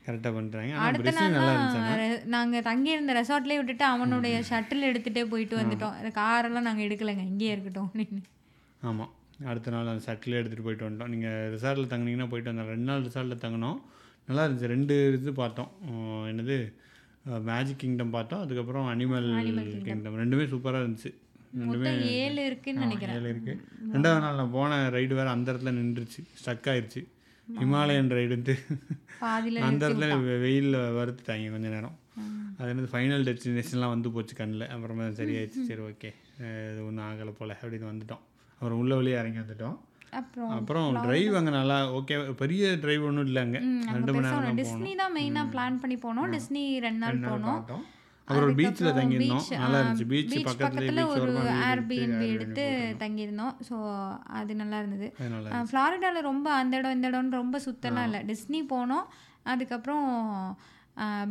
கரெக்டாக பண்ணுறாங்க அடுத்த நாள் நாங்க தங்கி இருந்த ரெசார்ட்லயே விட்டுட்டு அவனுடைய ஷட்டில் எடுத்துட்டே போயிட்டு வந்துட்டோம். காரெல்லாம் நாங்க எடுக்கலைங்க. இங்கேயே இருக்கட்டும் அப்படின்னு. ஆமாம் அடுத்த நாள் அந்த சட்டில் எடுத்துகிட்டு போயிட்டு வந்துட்டோம். நீங்கள் ரிசார்ட்டில் தங்குனீங்கன்னா போயிட்டு வந்தோம் ரெண்டு நாள் ரிசார்ட்டில் தங்கினோம். நல்லா இருந்துச்சு. ரெண்டு இது பார்த்தோம். என்னது? மேஜிக் கிங்டம் பார்த்தோம். அதுக்கப்புறம் அனிமல் கிங்டம் ரெண்டுமே சூப்பராக இருந்துச்சு. ரெண்டுமே ஏழு இருக்குன்னு நினைக்கிறேன். ஏழு இருக்குது ரெண்டாவது நாள் நான் போன ரைடு வேறு அந்த இடத்துல நின்றுச்சு. ஸ்டக் ஆயிடுச்சு ஹிமாலயன் ரைடுன்ட்டு பாதியில அந்த இடத்துல வெயிலில் வறுத்துட்டாங்க கொஞ்ச நேரம். அது என்னது? ஃபைனல் டெஸ்டினேஷன்லாம் வந்து போச்சு கண்ணில். அப்புறமா சரியாயிடுச்சு சரி ஓகே இது ஒன்றும் ஆகலை போல். அப்படின்னு வந்துட்டோம். அப்புறம் உள்ள வழியே இறங்கி வந்துட்டோம். அப்புறம் அப்புறம் டிரைவ் அங்கே நல்லா ஓகே பெரிய டிரைவ் ஒன்றும் இல்லை அங்கே. ரெண்டு மணி நேரம் டிஸ்னி தான் மெயினா பிளான் பண்ணி போனோம். டிஸ்னி ரெண்டு நாள் போனோம். அப்புறம் பீச்சில் தங்கியிருந்தோம். நல்லா இருந்துச்சு. பீச் பக்கத்துல ஒரு ஏர்பிஎன்பி எடுத்து தங்கியிருந்தோம். ஸோ அது நல்லா இருந்தது. ஃப்ளாரிடாவில் ரொம்ப அந்த இடம் இந்த இடம்னு ரொம்ப சுத்தலாம் இல்லை. டிஸ்னி போனோம். அதுக்கப்புறம்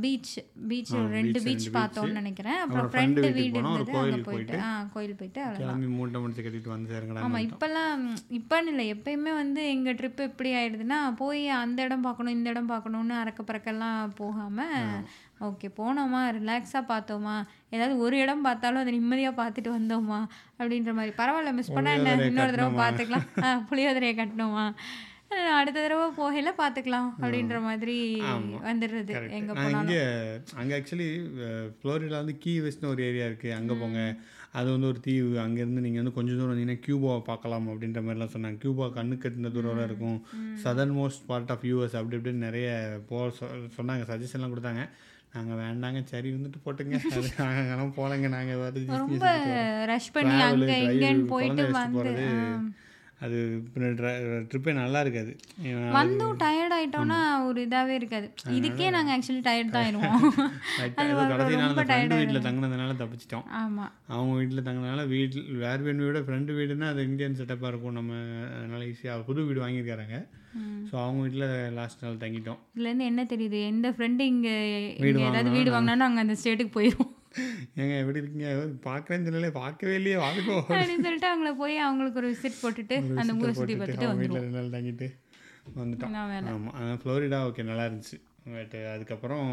பீச் பீச் ரெண்டு பீச் பார்த்தோம்னு நினைக்கிறேன். அப்புறம் ஃப்ரெண்டு வீடு இருந்தது. அங்கே போயிட்டு ஆ கோயில் போயிட்டு அவ்வளோ கிளம்பி மூட்டை முடிச்சு கட்டிட்டு வந்து சேருங்கடா ஆமாம் இப்போல்லாம் இப்போன்னு இல்லை. எப்பயுமே வந்து எங்கள் ட்ரிப் எப்படி ஆயிடுதுன்னா போய் அந்த இடம் பார்க்கணும் இந்த இடம் பார்க்கணுன்னு அறக்க பறக்கெல்லாம் போகாமல் ஓகே போனோமா ரிலாக்ஸாக பார்த்தோமா ஏதாவது ஒரு இடம் பார்த்தாலும் அதை நிம்மதியாக பார்த்துட்டு வந்தோமா அப்படின்ற மாதிரி. பரவாயில்ல மிஸ் பண்ணா என்ன? இன்னொரு தடவை பார்த்துக்கலாம். புளியோதரையை கட்டணுமா? அஹ் அடுத்த தடவை போகையில் பார்த்துக்கலாம் அப்படின்ற மாதிரி வந்துடுறது. எங்கே இங்கே அங்கே ஆக்சுவலி ஃப்ளோரிடா வந்து கீ வெஸ்ட்னு ஒரு ஏரியா இருக்குது அங்கே போங்க. அது வந்து ஒரு தீவு. அங்கேருந்து நீங்கள் வந்து கொஞ்சம் தூரம் வந்தீங்கன்னா கியூபாவை பார்க்கலாம் அப்படின்ற மாதிரிலாம் சொன்னாங்க. கியூபா கண்ணு கட்டின தூரம் இருக்கும். Southern most part of US அப்படி இப்படின்னு நிறைய போ சொன்னாங்க. சஜஷன்லாம் கொடுத்தாங்க. நாங்கள் வேண்டாங்க சரி வந்துட்டு போட்டுங்க. *laughs* நாங்கள் போகலங்க நாங்கள் ரொம்ப ரஷ் பண்ணி அங்கே போயிட்டு அது ட்ரிப்பே நல்லா இருக்காது வந்தும் டயர்ட் ஆயிட்டோம்னா ஒரு இதாவே இருக்காது. இதுக்கே நாங்க ஆக்சுவலி டயர்ட் தான் *laughs* ஆயிடுவோம். கடைசி நாள் ஃப்ரெண்டு வீட்டில் தங்கினதுனால தப்பிச்சிட்டோம். ஆமா. அவங்க வீட்டில் தங்கினால வீட்டில் வேறு விட ஃப்ரெண்டு வீடுனா அது இந்தியன் செட்டப்பாக இருக்கும். நம்ம அதனால் ஈஸியாக புது வீடு வாங்கியிருக்காங்க ஸோ அவங்க வீட்டில் லாஸ்ட் நாள் தங்கிட்டோம். இதுல இருந்து என்ன தெரியுது? எந்த ஃப்ரெண்டு இங்க ஏதாவது வீடு வாங்கினாலும் அங்க அந்த ஸ்டேட்டுக்கு போயிடும் ஏங்க எப்படி இருக்கீங்க? பார்க்குறேன்னு சொல்லலே பார்க்கவே இல்லையே வாங்கோ. அப்படின்னு சொல்லிட்டு அவங்கள போய் அவங்களுக்கு ஒரு விசிட் போட்டுட்டு அந்த ஊரை சுத்தி பார்த்துட்டு வீட்டில் ரெண்டு நாள் தங்கிட்டு வந்துட்டோம். ஆமாம் ஃப்ளோரிடா ஓகே நல்லா இருந்துச்சு. பட் அதுக்கப்புறம்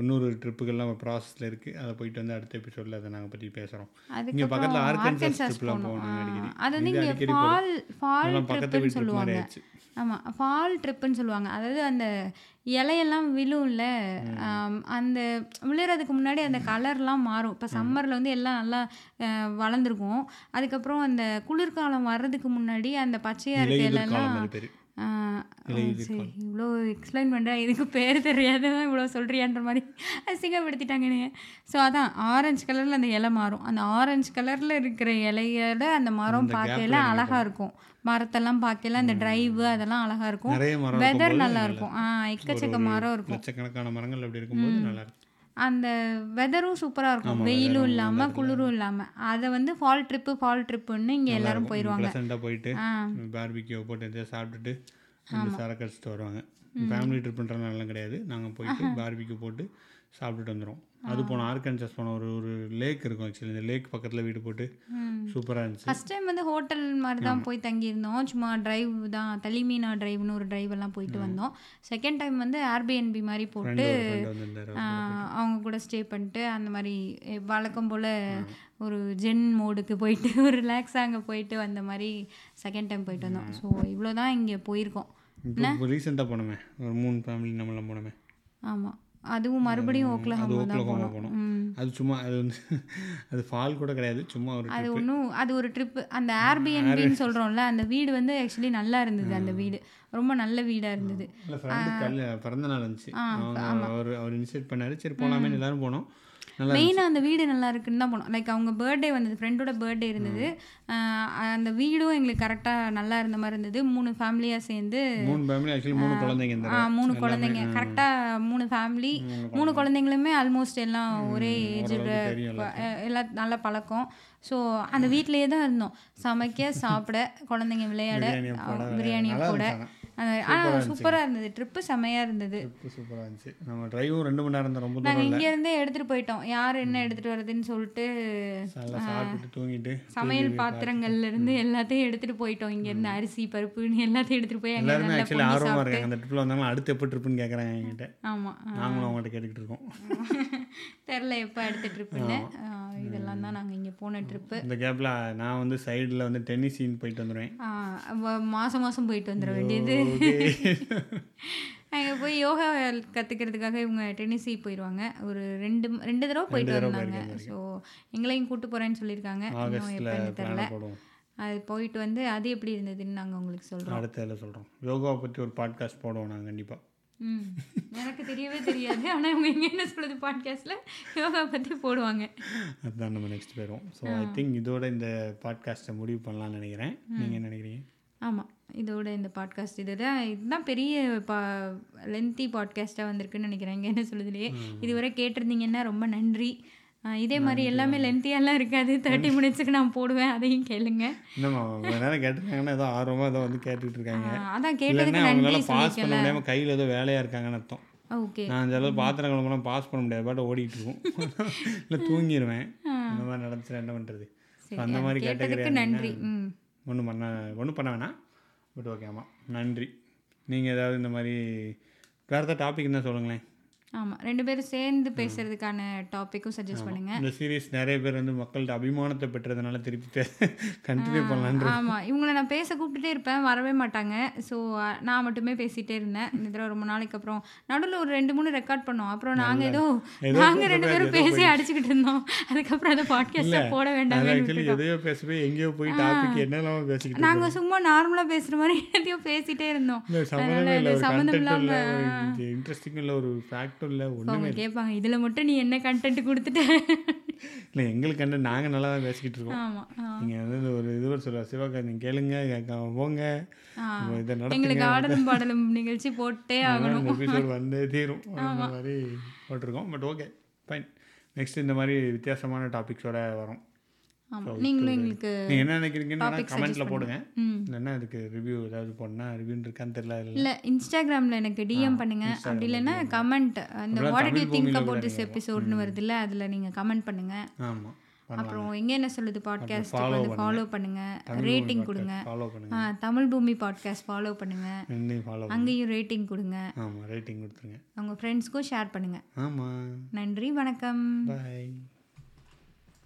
இன்னொரு ட்ரிப்புகள்லாம் ப்ராசஸில் இருக்குது அதை போயிட்டு வந்து அடுத்த எபிசோடில் அதை நாங்கள் பற்றி பேசுகிறோம் இங்கே பக்கத்தில் ஆர்கன்சாஸ் ட்ரிப்லாம் போகணும். அடிக்கடி அது வந்து இங்க ஃபால் ஃபால் ட்ரிப்புன்னு சொல்லுவாங்க. ஆயிடுச்சு ஆமா ஃபால் ட்ரிப்புன்னு சொல்லுவாங்க. அதாவது அந்த இலையெல்லாம் விழும்ல அந்த விழுறதுக்கு முன்னாடி அந்த கலர்லாம் மாறும். இப்போ சம்மரில் வந்து எல்லாம் நல்லா வளர்ந்துருக்கும். அதுக்கப்புறம் அந்த குளிர்காலம் வர்றதுக்கு முன்னாடி அந்த பச்சையாக இருக்க இலையெல்லாம் சரி. இவ்வளோ எக்ஸ்பிளைன் பண்ணுறேன் இதுக்கு பேர் தெரியாது இவ்வளோ சொல்கிறியான்ற மாதிரி அசிங்கப்படுத்திட்டாங்க நீங்கள் ஸோ அதான் ஆரஞ்சு கலரில் அந்த இலை மாறும். அந்த ஆரஞ்சு கலரில் இருக்கிற இலையோட அந்த மரம் பார்க்கையில அழகாக இருக்கும். மரத்தெல்லாம் பார்க்கையில அந்த டிரைவு அதெல்லாம் அழகாக இருக்கும். வெதர் நல்லா இருக்கும். ஆ எக்கச்சக்க மரம் இருக்கும். லட்சக்கணக்கான மரங்கள் அப்படி இருக்கும்போது நல்லா இருக்கும். அந்த வெதரும் சூப்பராக இருக்கும். வெயிலும் இல்லாமல் குளிரும் இல்லாமல் அதை வந்து ஃபால் ட்ரிப்பு ஃபால் ட்ரிப்புன்னு இங்கே எல்லாரும் போயிடுவாங்க போயிட்டு ஆ. பார்பிக்யூ போட்டு எதாவது சாப்பிட்டுட்டு சரக்கு அடிச்சுட்டு வருவாங்க. ஃபேமிலி ட்ரிப்புன்றனாலாம் கிடையாது. நாங்கள் போயிட்டு பார்பிக்யூ போட்டு சாப்பிட்டுட்டு வந்துடும் அது போனோம் ஆர்கன்சஸ் போனோம் ஒரு ஒரு லேக் இருக்கும் ஆக்சுவலி இந்த லேக் பக்கத்தில் வீடு போட்டு சூப்பராக இருந்துச்சு. ஃபர்ஸ்ட் டைம் வந்து ஹோட்டல் மாதிரி தான் போய் தங்கியிருந்தோம். சும்மா டிரைவ் தான் தலிமீனா டிரைவ்னு ஒரு டிரைவ் எல்லாம் போயிட்டு வந்தோம். செகண்ட் டைம் வந்து ஏர்பிஎன்பி மாதிரி போட்டு அவங்க கூட ஸ்டே பண்ணிட்டு அந்த மாதிரி வழக்கம் போல் ஒரு ஜென் மோடுக்கு போயிட்டு *laughs* ஒரு ரிலாக்ஸாக அங்கே போயிட்டு வந்த மாதிரி செகண்ட் டைம் போயிட்டு வந்தோம். ஸோ இவ்வளோ தான் இங்கே போயிருக்கோம். இப்போ ரீசெண்டாக போனோமே ஒரு மூணு ஃபேமிலி நம்மளாம் போனோமே. ஆமாம் அதுவும் மறுபடியும் ஓக்லஹாமா தான் போனோம். அது சும்மா அது வந்து *laughs* அது ஃபால் கூட கிடையாது. சும்மா ஒரு அது ஒன்றும் அது ஒரு ட்ரிப்பு அந்த ஏர்பிஎன்பின்னு சொல்கிறோம்ல அந்த வீடு வந்து ஆக்சுவலி நல்லா இருந்தது அந்த வீடு. ரொம்ப நல்ல வீடாக இருந்தது. பிறந்த நாள் இருந்துச்சு. அவர் அவர் இனிஷியேட் பண்ணாரு. சரி போலாமேன்னு எல்லாரும் போனோம். மெயினாக அந்த வீடு நல்லா இருக்குன்னு தான் போனோம். லைக் அவங்க பர்த்டே வந்தது ஃப்ரெண்டோட பர்த்டே இருந்தது. அந்த வீடும் எங்களுக்கு கரெக்டாக நல்லா இருந்த மாதிரி இருந்தது. மூணு ஃபேமிலியாக சேர்ந்து மூணு ஃபேமிலி ஆக்சுவலி மூணு குழந்தைங்க ஆ, மூணு குழந்தைங்க. கரெக்டாக மூணு ஃபேமிலி மூணு குழந்தைங்களுமே ஆல்மோஸ்ட் எல்லாம் ஒரே ஏஜ் எல்லாம் நல்ல பழக்கம். ஸோ அந்த வீட்டிலேயே தான் இருந்தோம். சமைக்க சாப்பிட குழந்தைங்க விளையாட பிரியாணியை போட, ஆனால் சூப்பராக இருந்தது. ட்ரிப்பு செமையாக இருந்தது. சூப்பராக இருந்துச்சு. நம்ம டிரைவும் ரெண்டு மணி நேரம் ரொம்ப நாங்கள் இங்கேருந்தே எடுத்துகிட்டு போயிட்டோம். யார் என்ன எடுத்துகிட்டு வர்றதுன்னு சொல்லிட்டு தூங்கிட்டு சமையல் பாத்திரங்கள்ல இருந்து எல்லாத்தையும் எடுத்துட்டு போயிட்டோம். இங்க இருந்து அரிசி பருப்புன்னு எல்லாத்தையும் எடுத்துட்டு போய் அங்க எல்லாருமே நல்லா ஆக்சுவலி ஆர்வமாக இருக்காங்க. அந்த ட்ரிப்பில் வந்தாலும் அடுத்து எப்போ ட்ரிப்புன்னு கேட்குறாங்க என்கிட்ட. ஆமா. நாங்களும் அவங்கள்ட்ட கேட்டுக்கிட்டு இருக்கோம். *laughs* தெரில எப்போ அடுத்த ட்ரிப்புன்னு இதெல்லாம் தான் நாங்க இங்க போன ட்ரிப்பு இந்த கேப்பில் நான் வந்து சைடில் வந்து டென்னிஸின்னு போயிட்டு வந்துடுவேன் மாசம் மாசம் போயிட்டு வந்துட வேண்டியது. *laughs* அங்கே போய் யோகா கற்றுக்கிறதுக்காக இவங்க டென்னிசி போயிடுவாங்க ஒரு ரெண்டு ரெண்டு தடவை போயிட்டு வந்தாங்க. ஸோ எங்களையும் கூட்டு போகிறேன்னு சொல்லியிருக்காங்க. இன்னும் தெரில அது போயிட்டு வந்து அது எப்படி இருந்ததுன்னு நாங்கள் உங்களுக்கு சொல்கிறோம் அடுத்த இதில் சொல்கிறோம் யோகாவை பற்றி ஒரு பாட்காஸ்ட் போடுவோம் நாங்கள் கண்டிப்பாக ம். எனக்கு தெரியவே தெரியாது. ஆனால் இவங்க இங்கே என்ன சொல்லுது பாட்காஸ்ட்டில் யோகா பற்றி போடுவாங்க. அதுதான் நம்ம நெக்ஸ்ட் போயிடுவோம். ஸோ ஐ திங்க் இதோட இந்த பாட்காஸ்ட்டை முடிவு பண்ணலாம்னு நினைக்கிறேன். நீங்கள் என்ன நினைக்கிறீங்க? ஆமாம் இதோட இந்த பாட்காஸ்ட் இதுதான் இதுதான் பெரிய பா லென்த்தி பாட்காஸ்ட்டாக வந்திருக்குன்னு நினைக்கிறேன். இங்கே என்ன சொல்லுதுலையே இதுவரை கேட்டிருந்தீங்கன்னா ரொம்ப நன்றி. இதே மாதிரி எல்லாமே லென்த்தியெல்லாம் இருக்காது. தேர்ட்டி மினிட்ஸுக்கு நான் போடுவேன் அதையும் கேளுங்க. நேரம் கேட்டிருக்காங்கன்னா ஏதோ ஆர்வமாக ஏதோ வந்து கேட்டுக்கிட்டு இருக்காங்க. அதான் கேட்டதுக்கு நன்றி அவங்களால பாஸ் பண்ண சொல்லிக்கல முடியாமல் கையில் ஏதோ வேலையாக இருக்காங்கன்னு அர்த்தம். ஓகே. நான் அந்த அளவு பாத்திரம் கிளம்பலாம் பாஸ் பண்ண முடியாது. பாட்டு ஓடிட்டு இருக்கும். *laughs* இல்லை தூங்கிடுவேன் இந்த மாதிரி நடந்துச்சுன்னா என்ன பண்ணுறது அந்த மாதிரி கேட்டதுக்கு நன்றி. ஒன்றும் பண்ண ஒன்றும் பண்ண வேணாம். பட் ஓகே ஆமாம் நன்றி. நீங்கள் ஏதாவது இந்த மாதிரி வேறு ஏதாவது டாபிக் இருந்தால் சொல்லுங்களேன். ஆமாம் ரெண்டு பேரும் சேர்ந்து பேசுறதுக்கான டாப்பிக்கும் சஜஸ்ட் பண்ணுங்க. இந்த சீரிஸ் நிறைய பேர் வந்து மக்கள்கிட்ட அபிமானத்தை பெற்றதுனால திருப்பி கண்டினியூ பண்ணலான்ற ஆமாம் இவங்கள நான் பேச கூப்பிட்டுட்டே இருப்பேன். வரவே மாட்டாங்க. ஸோ நான் மட்டுமே பேசிகிட்டே இருந்தேன். இந்த தடவை ரொம்ப நாளைக்கு அப்புறம் நடுவில் ஒரு ரெண்டு மூணு ரெக்கார்ட் பண்ணோம். அப்புறம் நாங்கள் ஏதோ நாங்கள் ரெண்டு பேரும் பேசி அடிச்சுக்கிட்டு இருந்தோம். அதுக்கப்புறம் அதை பாட்காஸ்ட்டில் போட வேண்டாம் எதையோ பேசவே எங்கேயோ போய் டாபிக் என்னெல்லாம் பேசிக்கிட்டு நாங்கள் சும்மா நார்மலாக பேசுகிற மாதிரி எல்லாத்தையும் பேசிகிட்டே இருந்தோம். சம்மந்தமே இல்லை. ஒரு சம்மந்தம் கண்டென்ட் இல்லை இல்லாம, ஒரு இன்ட்ரெஸ்டிங் ஃபேக்டும் இல்லை ஒன்றுமே கேட்பாங்க இதில் மட்டும் நீ என்ன கண்டென்ட் கொடுத்துட்ட? இல்லை எங்களுக்கு கண்டு நாங்கள் நல்லா தான் பேசிக்கிட்டு இருக்கோம். ஆமாம் நீங்கள் வந்து ஒரு இதுவர் சொல்லுவார் சிவகார்த்திகேயன் கேளுங்க கேட்காம போங்க. இதை நடத்துங்க. எங்களுக்கு ஆடலும் பாடலும் நிகழ்ச்சி போட்டே ஆகணும். எபிசோட் வந்தே தீரும். அந்த மாதிரி போட்டிருக்கோம். பட் ஓகே ஃபைன் நெக்ஸ்ட் இந்த மாதிரி வித்தியாசமான டாபிக்ஸோட வரும். நீங்களும் எங்களுக்கு என்ன நினைக்கிறீங்கன்னு கமெண்ட்டில் போடுங்க. ம். இல்லைன்னா அதுக்கு ரிவ்யூ ஏதாவது போடனா ரிவ்யூன்னு இருக்கான்னு தெரியல அதில் இல்லை இன்ஸ்டாகிராமில் எனக்கு டிஎம் பண்ணுங்க. அப்படி இல்லைன்னா கமெண்ட் அந்த what do think about this எபிசோட்னு வருதுல்ல அதில் நீங்கள் கமெண்ட் பண்ணுங்க. அப்புறம் எங்கே என்ன சொல்லுது பாட்காஸ்ட் வந்து ஃபாலோ பண்ணுங்க. ரேட்டிங் கொடுங்க. தமிழ் பூமி பாட்காஸ்ட் ஃபாலோ பண்ணுங்க. அங்கேயும் ரேட்டிங் கொடுங்க. ரேட்டிங் கொடுத்துருங்க. உங்க ஃப்ரெண்ட்ஸ்க்கும் ஷேர் பண்ணுங்க. ஆமாம் நன்றி வணக்கம்.